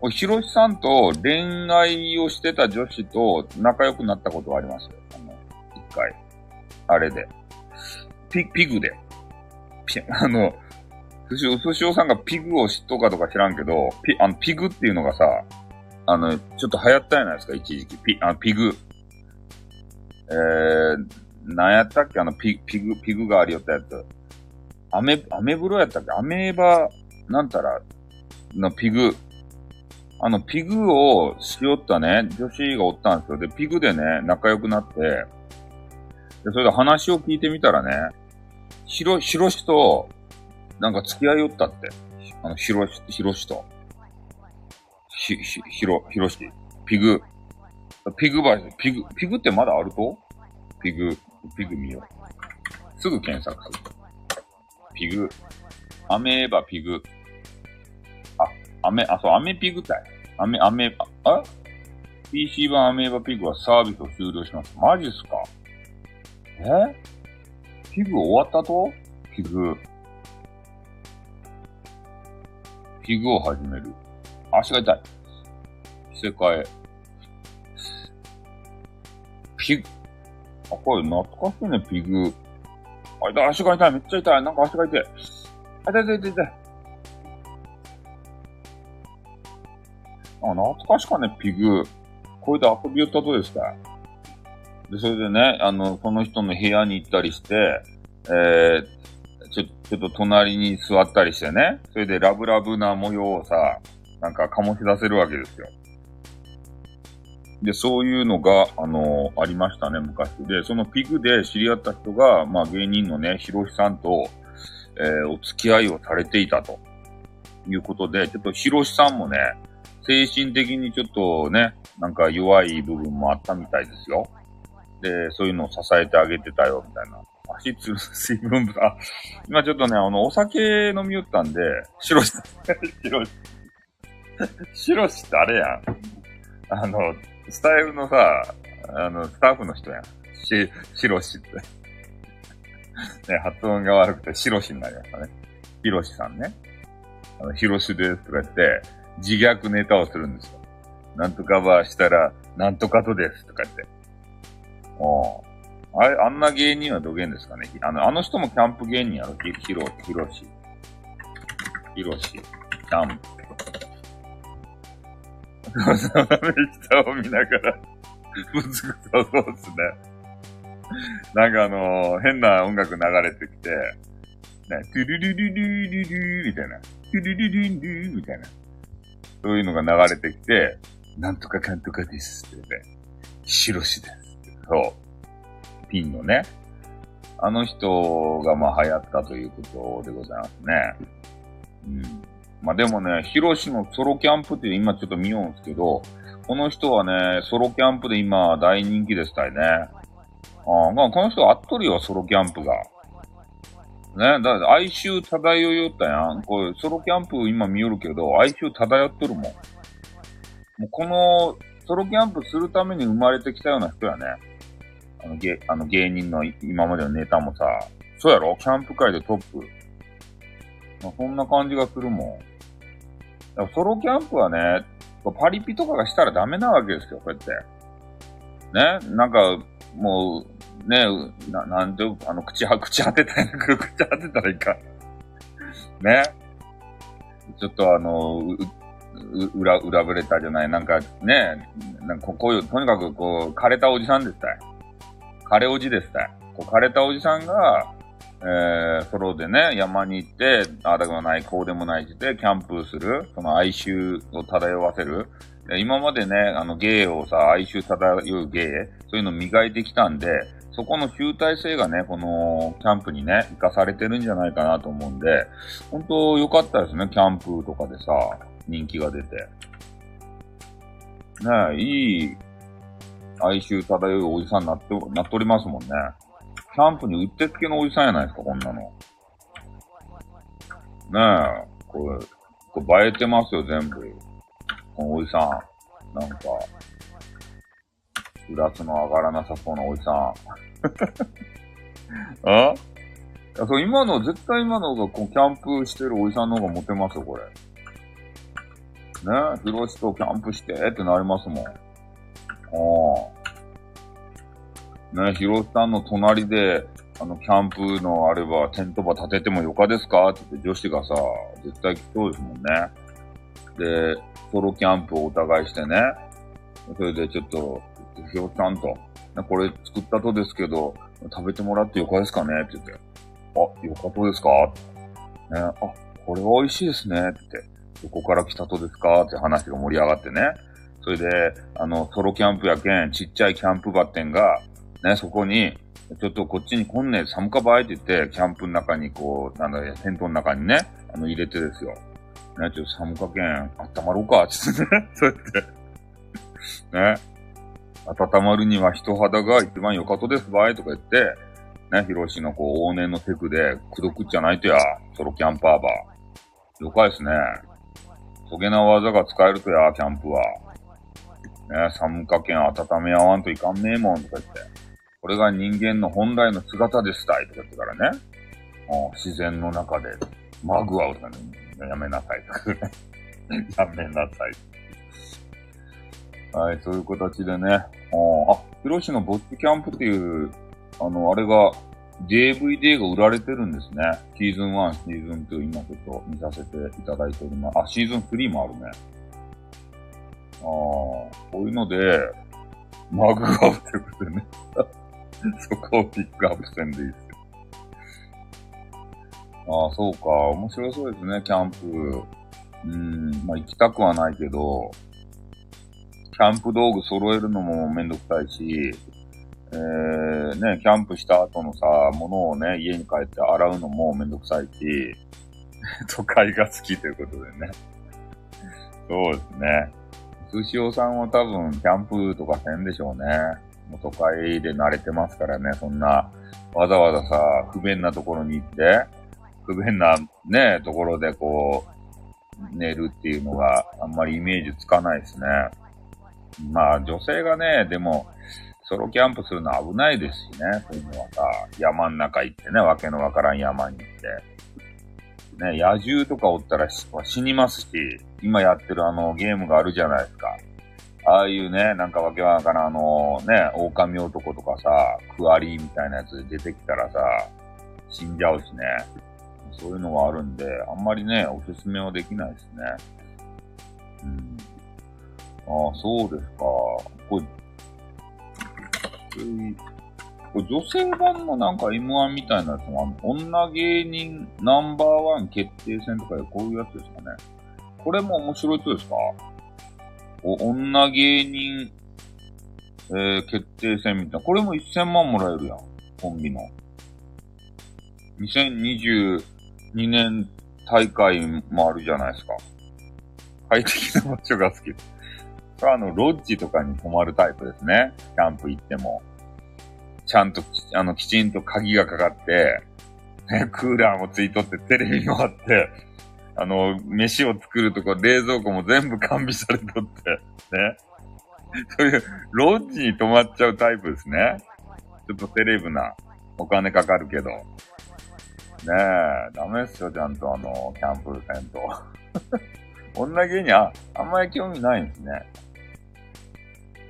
おひろしさんと恋愛をしてた女子と仲良くなったことはありますよ。あの、一回。あれで。ピ、ピグで。ピ、[LAUGHS] あの、ふし、ふしおさんがピグを知っとかとか知らんけど、ピ、あの、ピグっていうのがさ、あの、ちょっと流行ったじゃないですか、一時期。ピ、あの、ピグ。えー、なんやったっけあの、ピ、ピグ、ピグがありよったやつ。アメ、アメブロやったっけ？アメーバ、なんたら、のピグ。あの、ピグをしよったね、女子がおったんですよ。で、ピグでね、仲良くなって、で、それで話を聞いてみたらね、ひろ、ひろしと、なんか付き合いよったって。あの、ひろし、ひろしと。ひ、ひ、ひろ、ひろし。ピグ。ピグバイピグ、ピグってまだあると？ピグ、ピグ見よう。すぐ検索する。ピグ。アメーバピグ。あ、アメ、あ、そう、アメピグたい。アメ、アメ、あ、あ ?PC 版アメーバピグはサービスを終了します。マジっすか？えピグ終わったと？ピグ。ピグを始める。足が痛い。着せ替え。ピグ。あ、これ懐かしいね、ピグ。あ、痛い、足が痛い、めっちゃ痛い。なんか足が痛い。あ、痛い痛い痛い痛い。あ、懐かしかね、ピグ。これで遊び寄ったとですか？で、それでね、あの、その人の部屋に行ったりして、えー、ちょ、ちょっと隣に座ったりしてね、それでラブラブな模様をさ、なんか醸し出せるわけですよ。で、そういうのが、あのありましたね、昔。で、そのピグで知り合った人が、まあ芸人のね、ヒロシさんと、えーお付き合いをされていたということで、ちょっとヒロシさんもね、精神的にちょっとね、なんか弱い部分もあったみたいですよ。で、そういうのを支えてあげてたよ、みたいな。足つる水分分、あ、今ちょっとね、あの、お酒飲みよったんで、シロシ、シロシ、シロシってあれやん。あの、スタイルのさ、あの、スタッフの人やん。し、シロシって。ね、発音が悪くてシロシになりましたね。ヒロシさんね。あの、ヒロシですとか言って、自虐ネタをするんですよ。なんとかばしたら、なんとかとですとか言って。おうあれ、あんな芸人はどげんですかね？あの、あの人もキャンプ芸人やろ？ひ、ひろ、ひろし。ひろし。キャンプ。[LAUGHS] 下を見ながら、むずくさそうですね。なんかあのー変な音楽流れてきて、ね、トゥルルルルルルルみたいな。トゥルルルルルみたいな。そういうのが流れてきて、なんとかかんとかですってね。ひろしです。そう。ピンのね。あの人がまあ流行ったということでございますね。うん。まあでもね、ヒロシのソロキャンプって今ちょっと見ようんですけど、この人はね、ソロキャンプで今大人気でしたよね。ああ、まあこの人あっとるよ、ソロキャンプが。ね、だって哀愁漂いよったやん。これ、ソロキャンプ今見よるけど、哀愁漂っとるもん。もうこの、ソロキャンプするために生まれてきたような人やね。あの、芸、あの芸人の今までのネタもさ、そうやろ？キャンプ界でトップ。まあ、そんな感じがするもん。ソロキャンプはね、パリピとかがしたらダメなわけですよ、こうやって。ね？なんか、もう、ねな、なんで、あの、口は、口当てたいな、口当てたらいいか。ね？ちょっとあの、う、う裏、裏ぶれたじゃない、なんかね、なんかこういう、とにかくこう、枯れたおじさんですたい。枯れおじですたい。こう枯れたおじさんが、えー、ソロでね、山に行って、ああでもない、こうでもないして、キャンプする、その哀愁を漂わせる。で今までね、あの、芸をさ、哀愁漂う芸、そういうの磨いてきたんで、そこの集大成がね、このキャンプにね、活かされてるんじゃないかなと思うんで、本当良かったですね、キャンプとかでさ、人気が出て。ね、いい哀愁漂うおじさんになって、なっとりますもんね。キャンプにうってつけのおじさんやないですか、こんなの。ねえ、これ、これ映えてますよ、全部。このおじさん。なんか、グラスの上がらなさそうなおじさん。[LAUGHS] あ？いやそう今の、絶対今のがこうキャンプしてるおじさんの方がモテますよ、これ。ねヒロシとキャンプしてってなりますもん。ああ。ねヒロさんの隣で、あの、キャンプのあれば、テント場立ててもよかですか？って言って女子がさ、絶対来そうですもんね。で、ソロキャンプをお互いしてね。それでちょっと、ひろちゃんと、ねこれ作ったとですけど、食べてもらってよかですかね？って言って。あ、よかとですか？ね、あ、これは美味しいですねって言って。どこから来たとですか？って話が盛り上がってね。それで、あの、ソロキャンプやけん、ちっちゃいキャンプバッテンが、ね、そこに、ちょっとこっちに来んねえ、寒かばいって言って、キャンプの中にこう、なんだ、テントの中にね、あの、入れてですよ。ね、ちょっと寒かけん、温まろうか、つってね。[LAUGHS] そうやって。ね。温まるには人肌が一番良かとですばいとか言って、ね、ヒロシのこう、往年のテクで、くどくっちゃないとや、ソロキャンパーバー。了解ですね。そげな技が使えるとや、キャンプは。ね、寒かけん温め合わんといかんねえもん、とか言って。これが人間の本来の姿ですたい、とか言ってからね。もう、自然の中で、マグアウとかね、やめなさい、とかね。[LAUGHS] やめなさい。はい、そういう形でね。あ、ヒロシのボッチキャンプっていう、あの、あれが、DVD が売られてるんですね。シーズン1、シーズン2、今ちょっと見させていただいております。あ、シーズン3もあるね。ああ、こういうので、マグが売ってくてね。[LAUGHS] そこをピックアップせんでいいですよ。ああ、そうか。面白そうですね、キャンプ。うん、まあ行きたくはないけど、キャンプ道具揃えるのもめんどくさいし、えー、ね、キャンプした後のさ、物をね、家に帰って洗うのもめんどくさいし、[LAUGHS] 都会が好きということでね。そうですね。寿司おさんは多分、キャンプとかせんでしょうね。もう都会で慣れてますからね、そんな、わざわざさ、不便なところに行って、不便なね、ところでこう、寝るっていうのがあんまりイメージつかないですね。まあ女性がね、でも、ソロキャンプするの危ないですしね、そういうのはさ、山ん中行ってね、わけのわからん山に行って。ね、野獣とかおったら死にますし、今やってるあのゲームがあるじゃないですか。ああいうね、なんかわけわからんあのね、狼男とかさ、クワリーみたいなやつで出てきたらさ、死んじゃうしね。そういうのがあるんで、あんまりね、おすすめはできないですね。うん。ああ、そうですか。これ、これ女性版のなんか M1 みたいなやつもある女芸人ナンバーワン決定戦とかでこういうやつですかね。これも面白い人ですか？お女芸人、えー、決定戦みたいな。これも1000万もらえるやん。コンビの。2022年大会もあるじゃないですか。快適な場所が好きです。それはあの、ロッジとかに泊まるタイプですね。キャンプ行っても。ちゃんと、あの、きちんと鍵がかかって、ね、クーラーもついとって、テレビもあって、あの、飯を作るとこ、冷蔵庫も全部完備されとって、ね。そういう、ロッジに泊まっちゃうタイプですね。ちょっとテレビな、お金かかるけど。ねえ、ダメっすよ、ちゃんとあの、キャンプせんと。[LAUGHS] 女芸人、あ、あんまり興味ないんですね。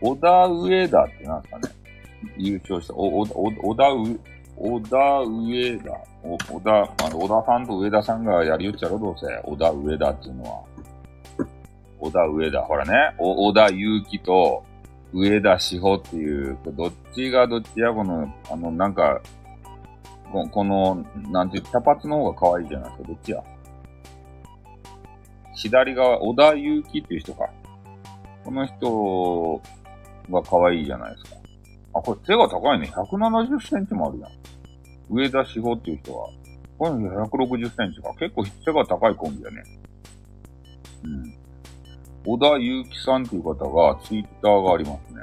小田上田ってなんすかね優勝した、お、お、お、小田、小田上田。お、小田、あの、小田さんと上田さんがやりよっちゃろ、どうせ。小田上田っていうのは。小田上田。ほらね、お、小田祐希と上田志保っていう、どっちがどっちや、この、あの、なんか、ここの、なんていう、茶髪の方が可愛いじゃないですか。どっちや？左側、小田祐希っていう人か。この人が可愛いじゃないですか。あ、これ背が高いね。170センチもあるやん。上田志保っていう人は。この人160センチか。結構背が高いコンビだね。うん。小田祐希さんっていう方がツイッターがありますね。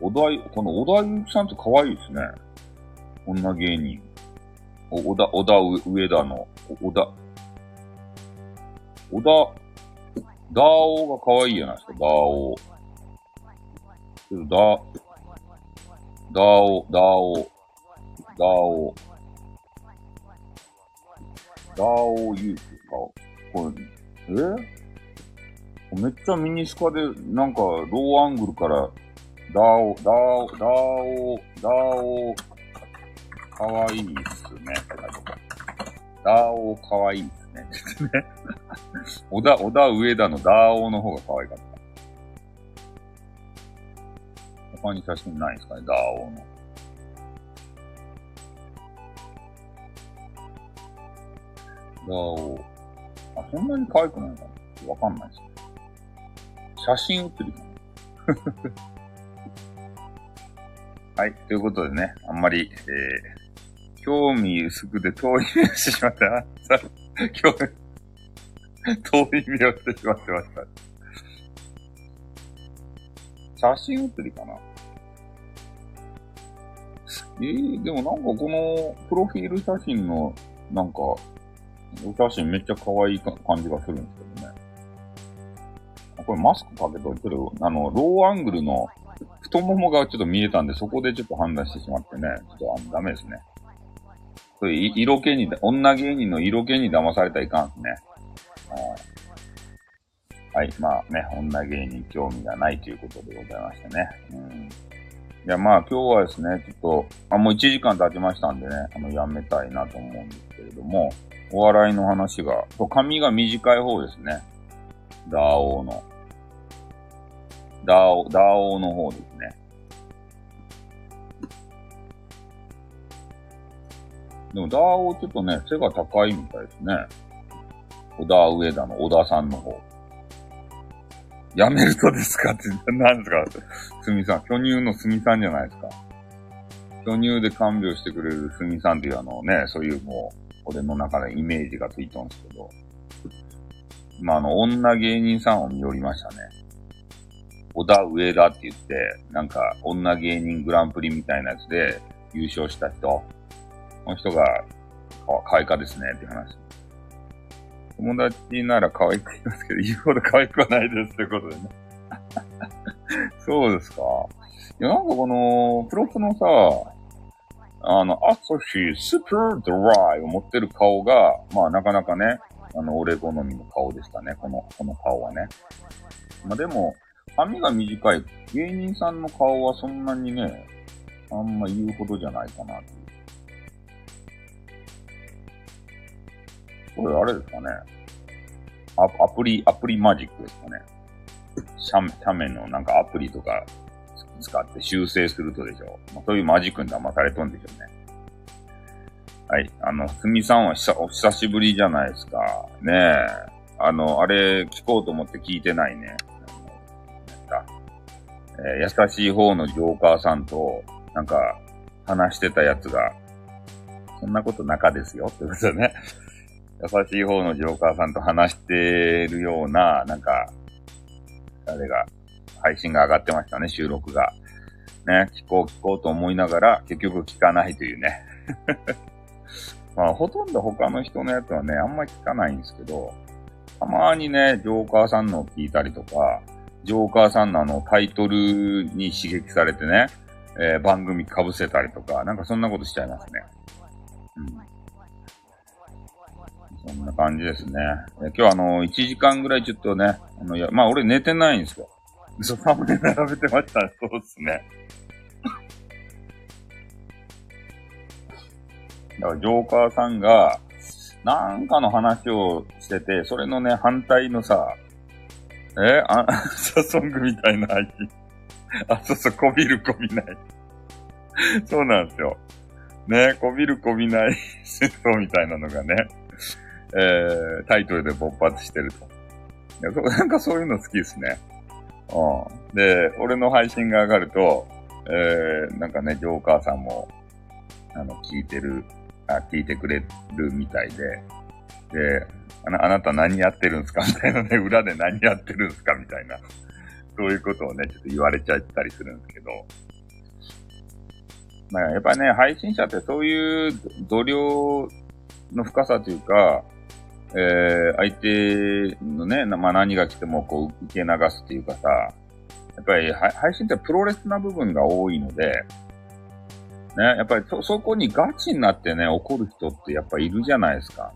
小田、この小田祐希さんって可愛いですね。女芸人。小田、小田上田の、小田、小田、ダーオが可愛いじゃないですか、ダーオ。ダ、ダー、ダーオ、ダーオ。ダーオユースか。これ、え？めっちゃミニスカで、なんか、ローアングルから、ダーオ、ダーオ、ダーオ、ダーオ、かわいいっすね。ダーオかわいいっすね。[LAUGHS] ね。小田、小田上田のダーオの方が可愛かった。他に写真ないですかね、ダーオの。ダーオ。あ、そんなに可愛くないかなわかんないですね。写真写りかな [LAUGHS] はい。ということでね、あんまり、えー、興味薄くて遠い目をしてしまった。さ、[LAUGHS] 興味、遠い目をしてしまってました。写真写りかなえー、でもなんかこの、プロフィール写真の、なんか、お写真めっちゃ可愛い感じがするんですけどね。これマスクかけといてる、あの、ローアングルの太ももがちょっと見えたんで、そこでちょっと判断してしまってね、ちょっとあダメですね。これ、色気に、女芸人の色気に騙されたらいかんですね。はい。まあね、女芸人興味がないということでございましてね。うん。いや、まあ今日はですね、ちょっと、あ、もう1時間経ちましたんでね、あの、やめたいなと思うんですけれども、お笑いの話が、髪が短い方ですね。ダーオーの。ダーオ、ダーオーの方ですね。でもダーオーちょっとね、背が高いみたいですね。小田上田の小田さんの方。やめるとですか？って、何ですか？すみさん。巨乳のすみさんじゃないですか？巨乳で看病してくれるすみさんっていうあのね、そういうもう、俺の中でイメージがついたんですけど。まあ、あの、女芸人さんを見寄りましたね。小田上田って言って、なんか、女芸人グランプリみたいなやつで優勝した人。この人が、可愛かですねって話。友達なら可愛く言いますけど、言うほど可愛くはないですということでね。[LAUGHS] そうですか。いや、なんかこの、プロフのさ、あの、アソシー、スーパードライを持ってる顔が、まあなかなかね、あの、俺好みの顔でしたね。この、この顔はね。まあでも、髪が短い芸人さんの顔はそんなにね、あんま言うほどじゃないかなっていう。これあれですかね。アアプリ、アプリマジックですかね。斜斜面のなんかアプリとか使って修正するとでしょう。まあ、そういうマジックに騙されとんでしょうね。はい。あの、すみさんは久お久しぶりじゃないですか。ねえ。あの、あれ聞こうと思って聞いてないね。えー、優しい方のジョーカーさんと、なんか、話してたやつが、そんなこと中ですよってことだね。優しい方のジョーカーさんと話してるような、なんか、あれが、配信が上がってましたね、収録が。ね、聞こう聞こうと思いながら、結局聞かないというね。[LAUGHS] まあ、ほとんど他の人のやつはね、あんまり聞かないんですけど、たまにね、ジョーカーさんのを聞いたりとか、ジョーカーさんのあのタイトルに刺激されてね、えー、番組被せたりとか、なんかそんなことしちゃいますね。うんそんな感じですね。え今日あの、1時間ぐらいちょっとね、あの、いや、まあ俺寝てないんですよ。ソファまで並べてました。そうですね。だからジョーカーさんが、なんかの話をしてて、それのね、反対のさ、えあ、サソングみたいな配信。あ、そうそう、こびるこびない。そうなんですよ。ね、こびるこびない戦争みたいなのがね、えー、タイトルで勃発してると。いやそ [LAUGHS] なんかそういうの好きですね。うん。で、俺の配信が上がると、えー、なんかね、ジョーカーさんも、あの、聞いてる、あ、聞いてくれるみたいで、で、あなあなた何やってるんですかみたいなね、裏で何やってるんですかみたいな。そういうことをね、ちょっと言われちゃったりするんですけど。まあ、やっぱね、配信者ってそういう度量の深さというか、えー、相手のね、まあ、何が来てもこう受け流すっていうかさ、やっぱり配信ってプロレスな部分が多いので、ね、やっぱりそ、そこにガチになってね、怒る人ってやっぱいるじゃないですか。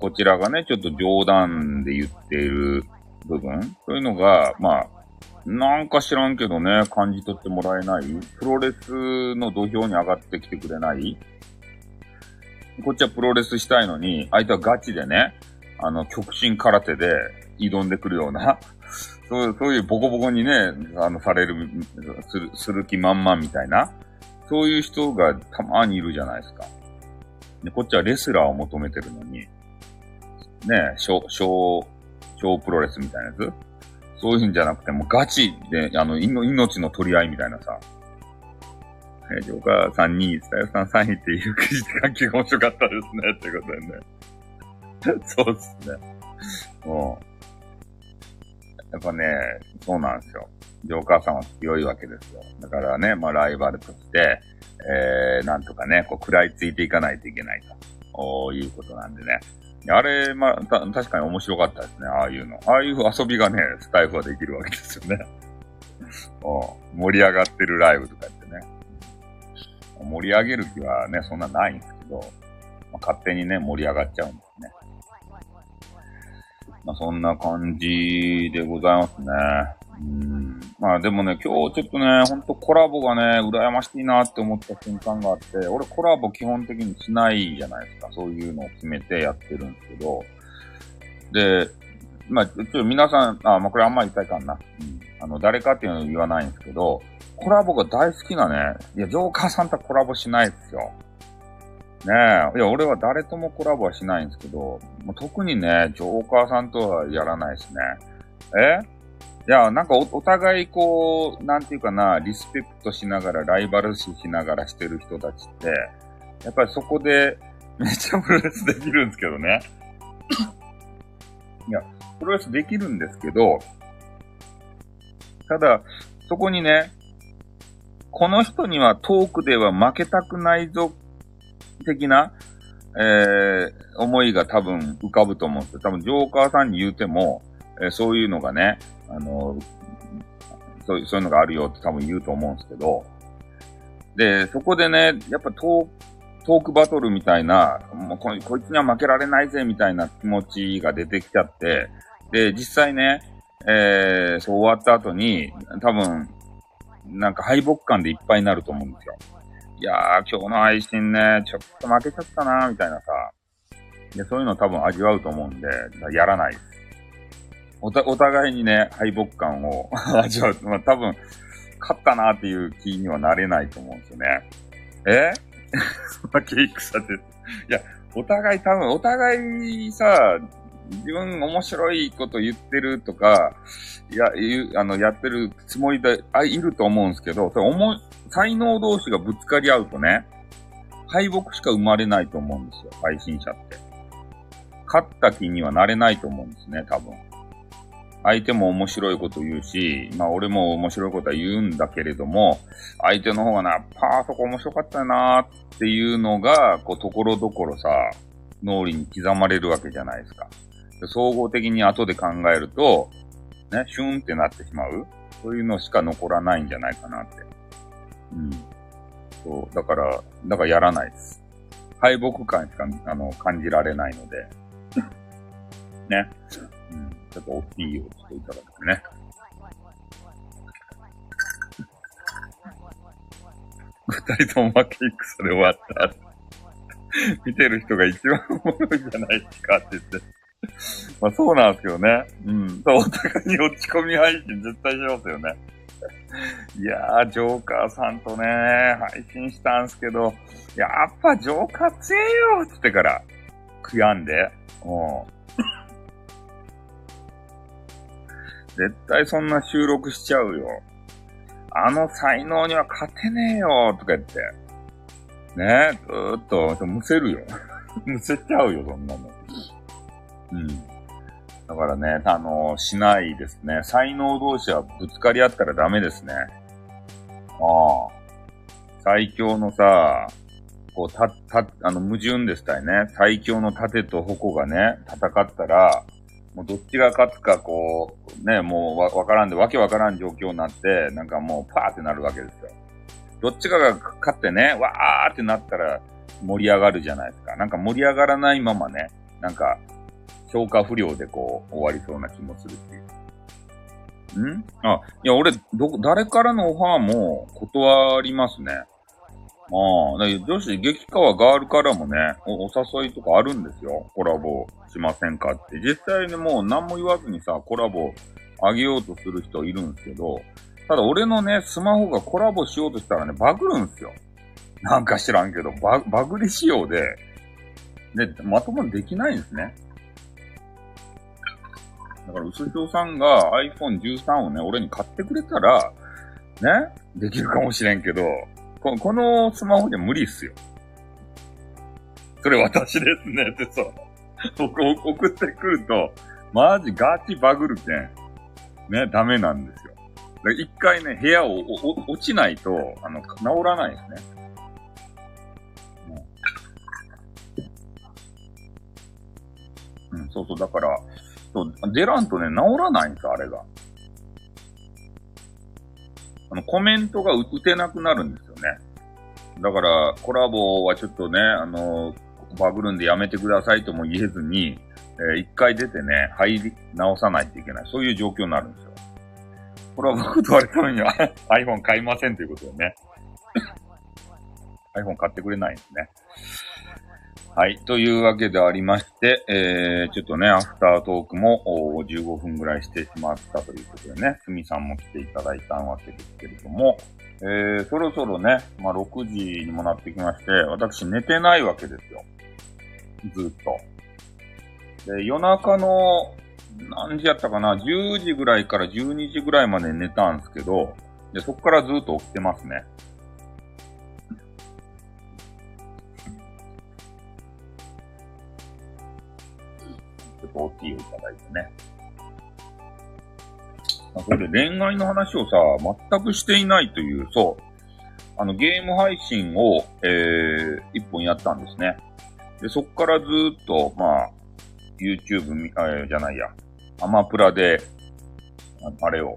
こちらがね、ちょっと冗談で言っている部分、そういうのが、まあ、なんか知らんけどね、感じ取ってもらえない、プロレスの土俵に上がってきてくれない。こっちはプロレスしたいのに、相手はガチでね、あの、極真空手で挑んでくるような、[LAUGHS] そうそういうボコボコにね、あの、される、する、する気満々みたいな、そういう人がたまにいるじゃないですか。で、こっちはレスラーを求めてるのに、ね、小、小、小プロレスみたいなやつそういうんじゃなくて、もうガチで、あの、命の取り合いみたいなさ、えー、ジョーカーさん2位、スタイルさん3位っていうくじ関係が面白かったですね、ってことでね。[LAUGHS] そうっすね。もう。やっぱね、そうなんですよ。ジョーカーさんは強いわけですよ。だからね、まあライバルとして、えー、なんとかね、こう食らいついていかないといけないということなんでね。あれ、まあ、た、確かに面白かったですね、ああいうの。ああいう遊びがね、スタイフはできるわけですよね。[LAUGHS] うん盛り上がってるライブとか。盛り上げる気はね、そんなないんですけど、まあ、勝手にね、盛り上がっちゃうんですね。まあ、そんな感じでございますね。うん。まあでもね、今日ちょっとね、ほんとコラボがね、羨ましいなって思った瞬間があって、俺コラボ基本的にしないじゃないですか。そういうのを決めてやってるんですけど。で、まあ、ちょっと皆さん、あ、まあこれあんまり言いたいかんな。うん。あの、誰かっていうのを言わないんですけど、コラボが大好きなね、いや、ジョーカーさんとはコラボしないですよ。ねえ。いや、俺は誰ともコラボはしないんですけど、もう特にね、ジョーカーさんとはやらないですね。え？いや、なんかおお互いこう、なんていうかな、リスペクトしながら、ライバル視しながらしてる人たちって、やっぱりそこで、めっちゃプロレスできるんですけどね。いや、プロレスできるんですけど、ただ、そこにね、この人にはトークでは負けたくないぞ、的な、えー、思いが多分浮かぶと思うんですよ。多分、ジョーカーさんに言うても、えーそういうのがね、あの、そういう、そういうのがあるよって多分言うと思うんですけど、で、そこでね、やっぱトートークバトルみたいな、もうここいつには負けられないぜみたいな気持ちが出てきちゃって、で、実際ね、えー、そう終わった後に、多分、なんか敗北感でいっぱいになると思うんですよ。いやー、今日の配信ね、ちょっと負けちゃったなーみたいなさ。で、そういうの多分味わうと思うんで、やらないです。おた、お互いにね、敗北感を [LAUGHS] 味わう。まあ、多分、勝ったなーっていう気にはなれないと思うんですよね。え？負け戦で。いや、お互い多分、お互いさ、自分面白いこと言ってるとか、いや、言うあの、やってるつもりで、あ、いると思うんですけど、それ思い、才能同士がぶつかり合うとね、敗北しか生まれないと思うんですよ、配信者って。勝った気にはなれないと思うんですね、多分。相手も面白いこと言うし、まあ俺も面白いことは言うんだけれども、相手の方がな、パーそこ面白かったなーっていうのが、こう、ところどころさ、脳裏に刻まれるわけじゃないですか。総合的に後で考えると、ね、シュンってなってしまうそういうのしか残らないんじゃないかなって。うん。そう。だから、だからやらないです。敗北感しか、あの、感じられないので。[LAUGHS] ね。うん。ちょっと大きいをしていただいてね。二人とも負け戦で終わった。見てる人が一番おもろいじゃないですかって言って。[LAUGHS] まあそうなんですけどね。うん。そうお互いに落ち込み配信絶対しますよね。いやー、ジョーカーさんとね、配信したんすけど、やっぱジョーカー強えよって言ってから、悔やんで。うん。[LAUGHS] 絶対そんな収録しちゃうよ。あの才能には勝てねえよとか言って。ねずーっと、むせるよ。[LAUGHS] むせちゃうよ、そんなの。うん。だからね、あのしないですね。才能同士はぶつかり合ったらダメですね。ああ。最強のさ、こう、た、た、あの、矛盾でしたよね。最強の盾と矛がね、戦ったら、もうどっちが勝つか、こう、ね、もうわ、わからんで、わけわからん状況になって、なんかもう、パーってなるわけですよ。どっちかが勝ってね、わーってなったら盛り上がるじゃないですか。なんか盛り上がらないままね、なんか、消化不良でこう、終わりそうな気もするっていう。ん？あ、いや、俺、ど、誰からのオファーも断りますね。ああ、だ女子、激川ガールからもねお、お誘いとかあるんですよ。コラボしませんかって。実際にもう何も言わずにさ、コラボあげようとする人いるんですけど、ただ俺のね、スマホがコラボしようとしたらね、バグるんすよ。なんか知らんけど、ババグり仕様で、で、まともにできないんですね。だから、薄ひょうさんが iPhone13 をね、俺に買ってくれたら、ね、できるかもしれんけど、ここのスマホじゃ無理っすよ。それ私ですねってさ、僕送ってくると、マジガチバグるけん。ね、ダメなんですよ。一回ね、部屋を落ちないと、あの、治らないですね。うん、そうそう、だから、そう、出らんとね、治らないんですよ、あれが。あの、コメントが打てなくなるんですよね。だから、コラボはちょっとね、あの、バグるんでやめてくださいとも言えずに、えー一回出てね、入り直さないといけない。そういう状況になるんですよ。これは僕とあれためには [LAUGHS] iPhone 買いませんということでね。iPhone 買ってくれないんですね。はい。というわけでありまして、えー、ちょっとね、アフタートークもお15分ぐらいしてしまったということでね、すみさんも来ていただいたわけですけれども、えー、そろそろね、まあ、6時にもなってきまして、私寝てないわけですよ。ずっと。で、夜中の、何時やったかな ?10 時ぐらいから12時ぐらいまで寝たんですけど、で、そこからずっと起きてますね。っと大きいをいただいてね。あそれで恋愛の話をさ、全くしていないという、そう。あの、ゲーム配信を、えー、一本やったんですね。で、そっからずっと、まあ、YouTube み、あじゃないや、アマプラで、ああれを、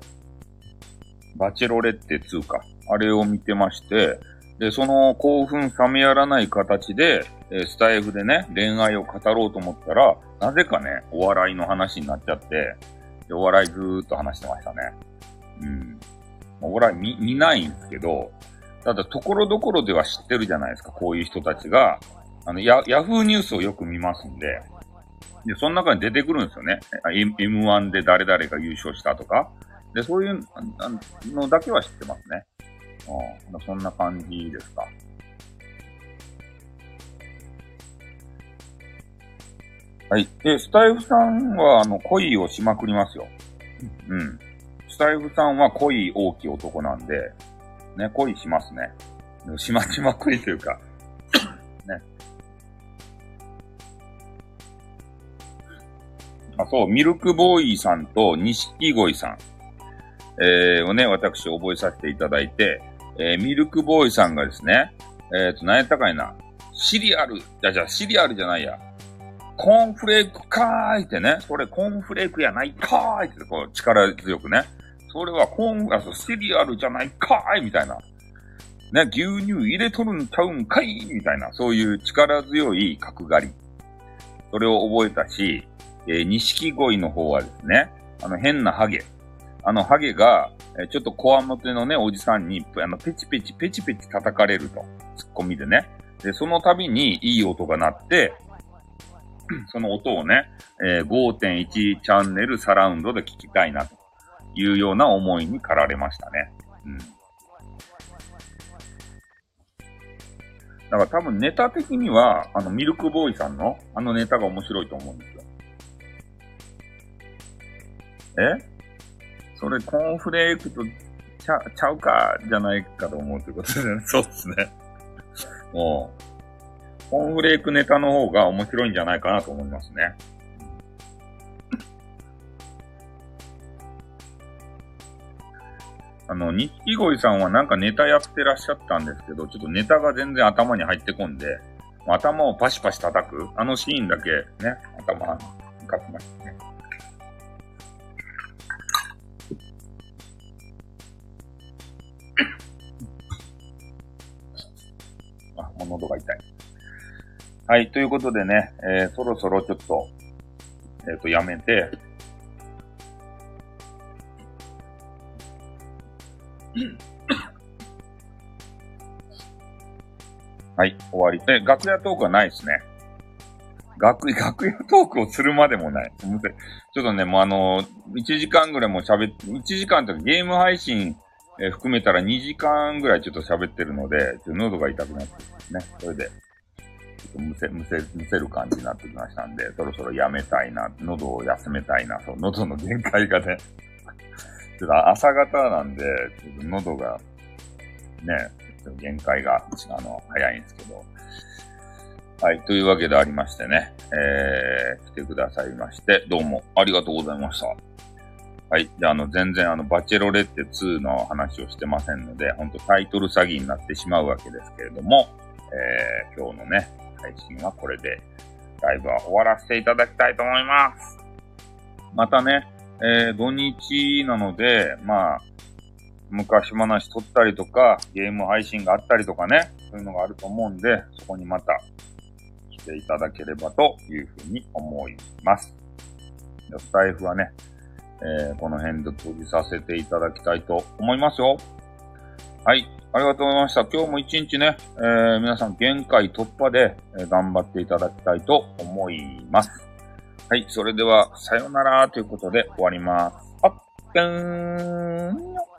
バチェロレッテ2か、あれを見てまして、で、その興奮冷めやらない形で、えスタイフでね、恋愛を語ろうと思ったら、なぜかね、お笑いの話になっちゃって、で、お笑いずーっと話してましたね。うん。お笑い見、見ないんですけど、ただ、ところどころでは知ってるじゃないですか、こういう人たちが。あの、ヤ、ヤフーニュースをよく見ますんで、で、その中に出てくるんですよね。M1 で誰々が優勝したとか。で、そういうのだけは知ってますね。うん、そんな感じですか。はい。で、スタイフさんは、あの、恋をしまくりますよ。うん。スタイフさんは恋大きい男なんで、ね、恋しますね。しましまくりというか、[COUGHS] ね。あ、そう、ミルクボーイさんと錦鯉さん、えー、をね、私覚えさせていただいて、えー、ミルクボーイさんがですね、えっ、と、何やったかいな、シリアル、じゃ、じゃ、シリアルじゃないや、コーンフレークかーいってね、それコーンフレークやないかーいって、こう、力強くね、それはコーン、あ、そう、シリアルじゃないかーいみたいな。ね、牛乳入れとるんちゃうんかいみたいな、そういう力強い角刈り。それを覚えたし、えー、錦鯉の方はですね、あの変なハゲ。あのハゲが、えーちょっとコアモテのね、おじさんに、あの、ペチペチペチペチ叩かれると。ツッコミでね。で、その度にいい音が鳴って、[CLEARS THROAT] その音をね、えー5.1チャンネルサラウンドで聞きたいな、というような思いに駆られましたね。うん。だから多分ネタ的には、あの、ミルクボーイさんの、あのネタが面白いと思うんですよ。え？それコーンフレークとちゃ、ちゃうか、じゃないかと思うということでね。そうですね。もう、コーンフレークネタの方が面白いんじゃないかなと思いますね。あの、錦鯉さんはなんかネタやってらっしゃったんですけど、ちょっとネタが全然頭に入ってこんで、頭をパシパシ叩く、あのシーンだけね、頭に浮かびましたね。[COUGHS] あ、もう喉が痛い。はい、ということでね、えーそろそろちょっと、えっ、と、やめて、[COUGHS] はい、終わり。で、楽屋トークはないですね。楽、楽屋トークをするまでもない。ちょっとね、もうあの、1時間ぐらいも喋って、1時間というかゲーム配信、えー含めたら2時間ぐらいちょっと喋ってるので、ちょっと喉が痛くなってますね。それで、むせ、むせ、むせる感じになってきましたんで、そろそろやめたいな、喉を休めたいな、そう、喉の限界がね、[LAUGHS] ちょっと朝方なんで、ちょっと喉が、ね、限界が、あの、早いんですけど。はい。というわけでありましてね、えー、来てくださいまして、どうもありがとうございました。はい。で、あの、全然あの、バチェロレッテ2の話をしてませんので、ほんとタイトル詐欺になってしまうわけですけれども、えー、今日のね、配信はこれで、ライブは終わらせていただきたいと思います。またね、えー、土日なので、まあ、昔話撮ったりとか、ゲーム配信があったりとかね、そういうのがあると思うんで、そこにまた来ていただければというふうに思います。スタイフはね、えー、この辺で閉じさせていただきたいと思いますよ。はい。ありがとうございました。今日も一日ね、えー、皆さん限界突破で、え頑張っていただきたいと思います。はい。それでは、さようならということで終わります。あっ、ぴーん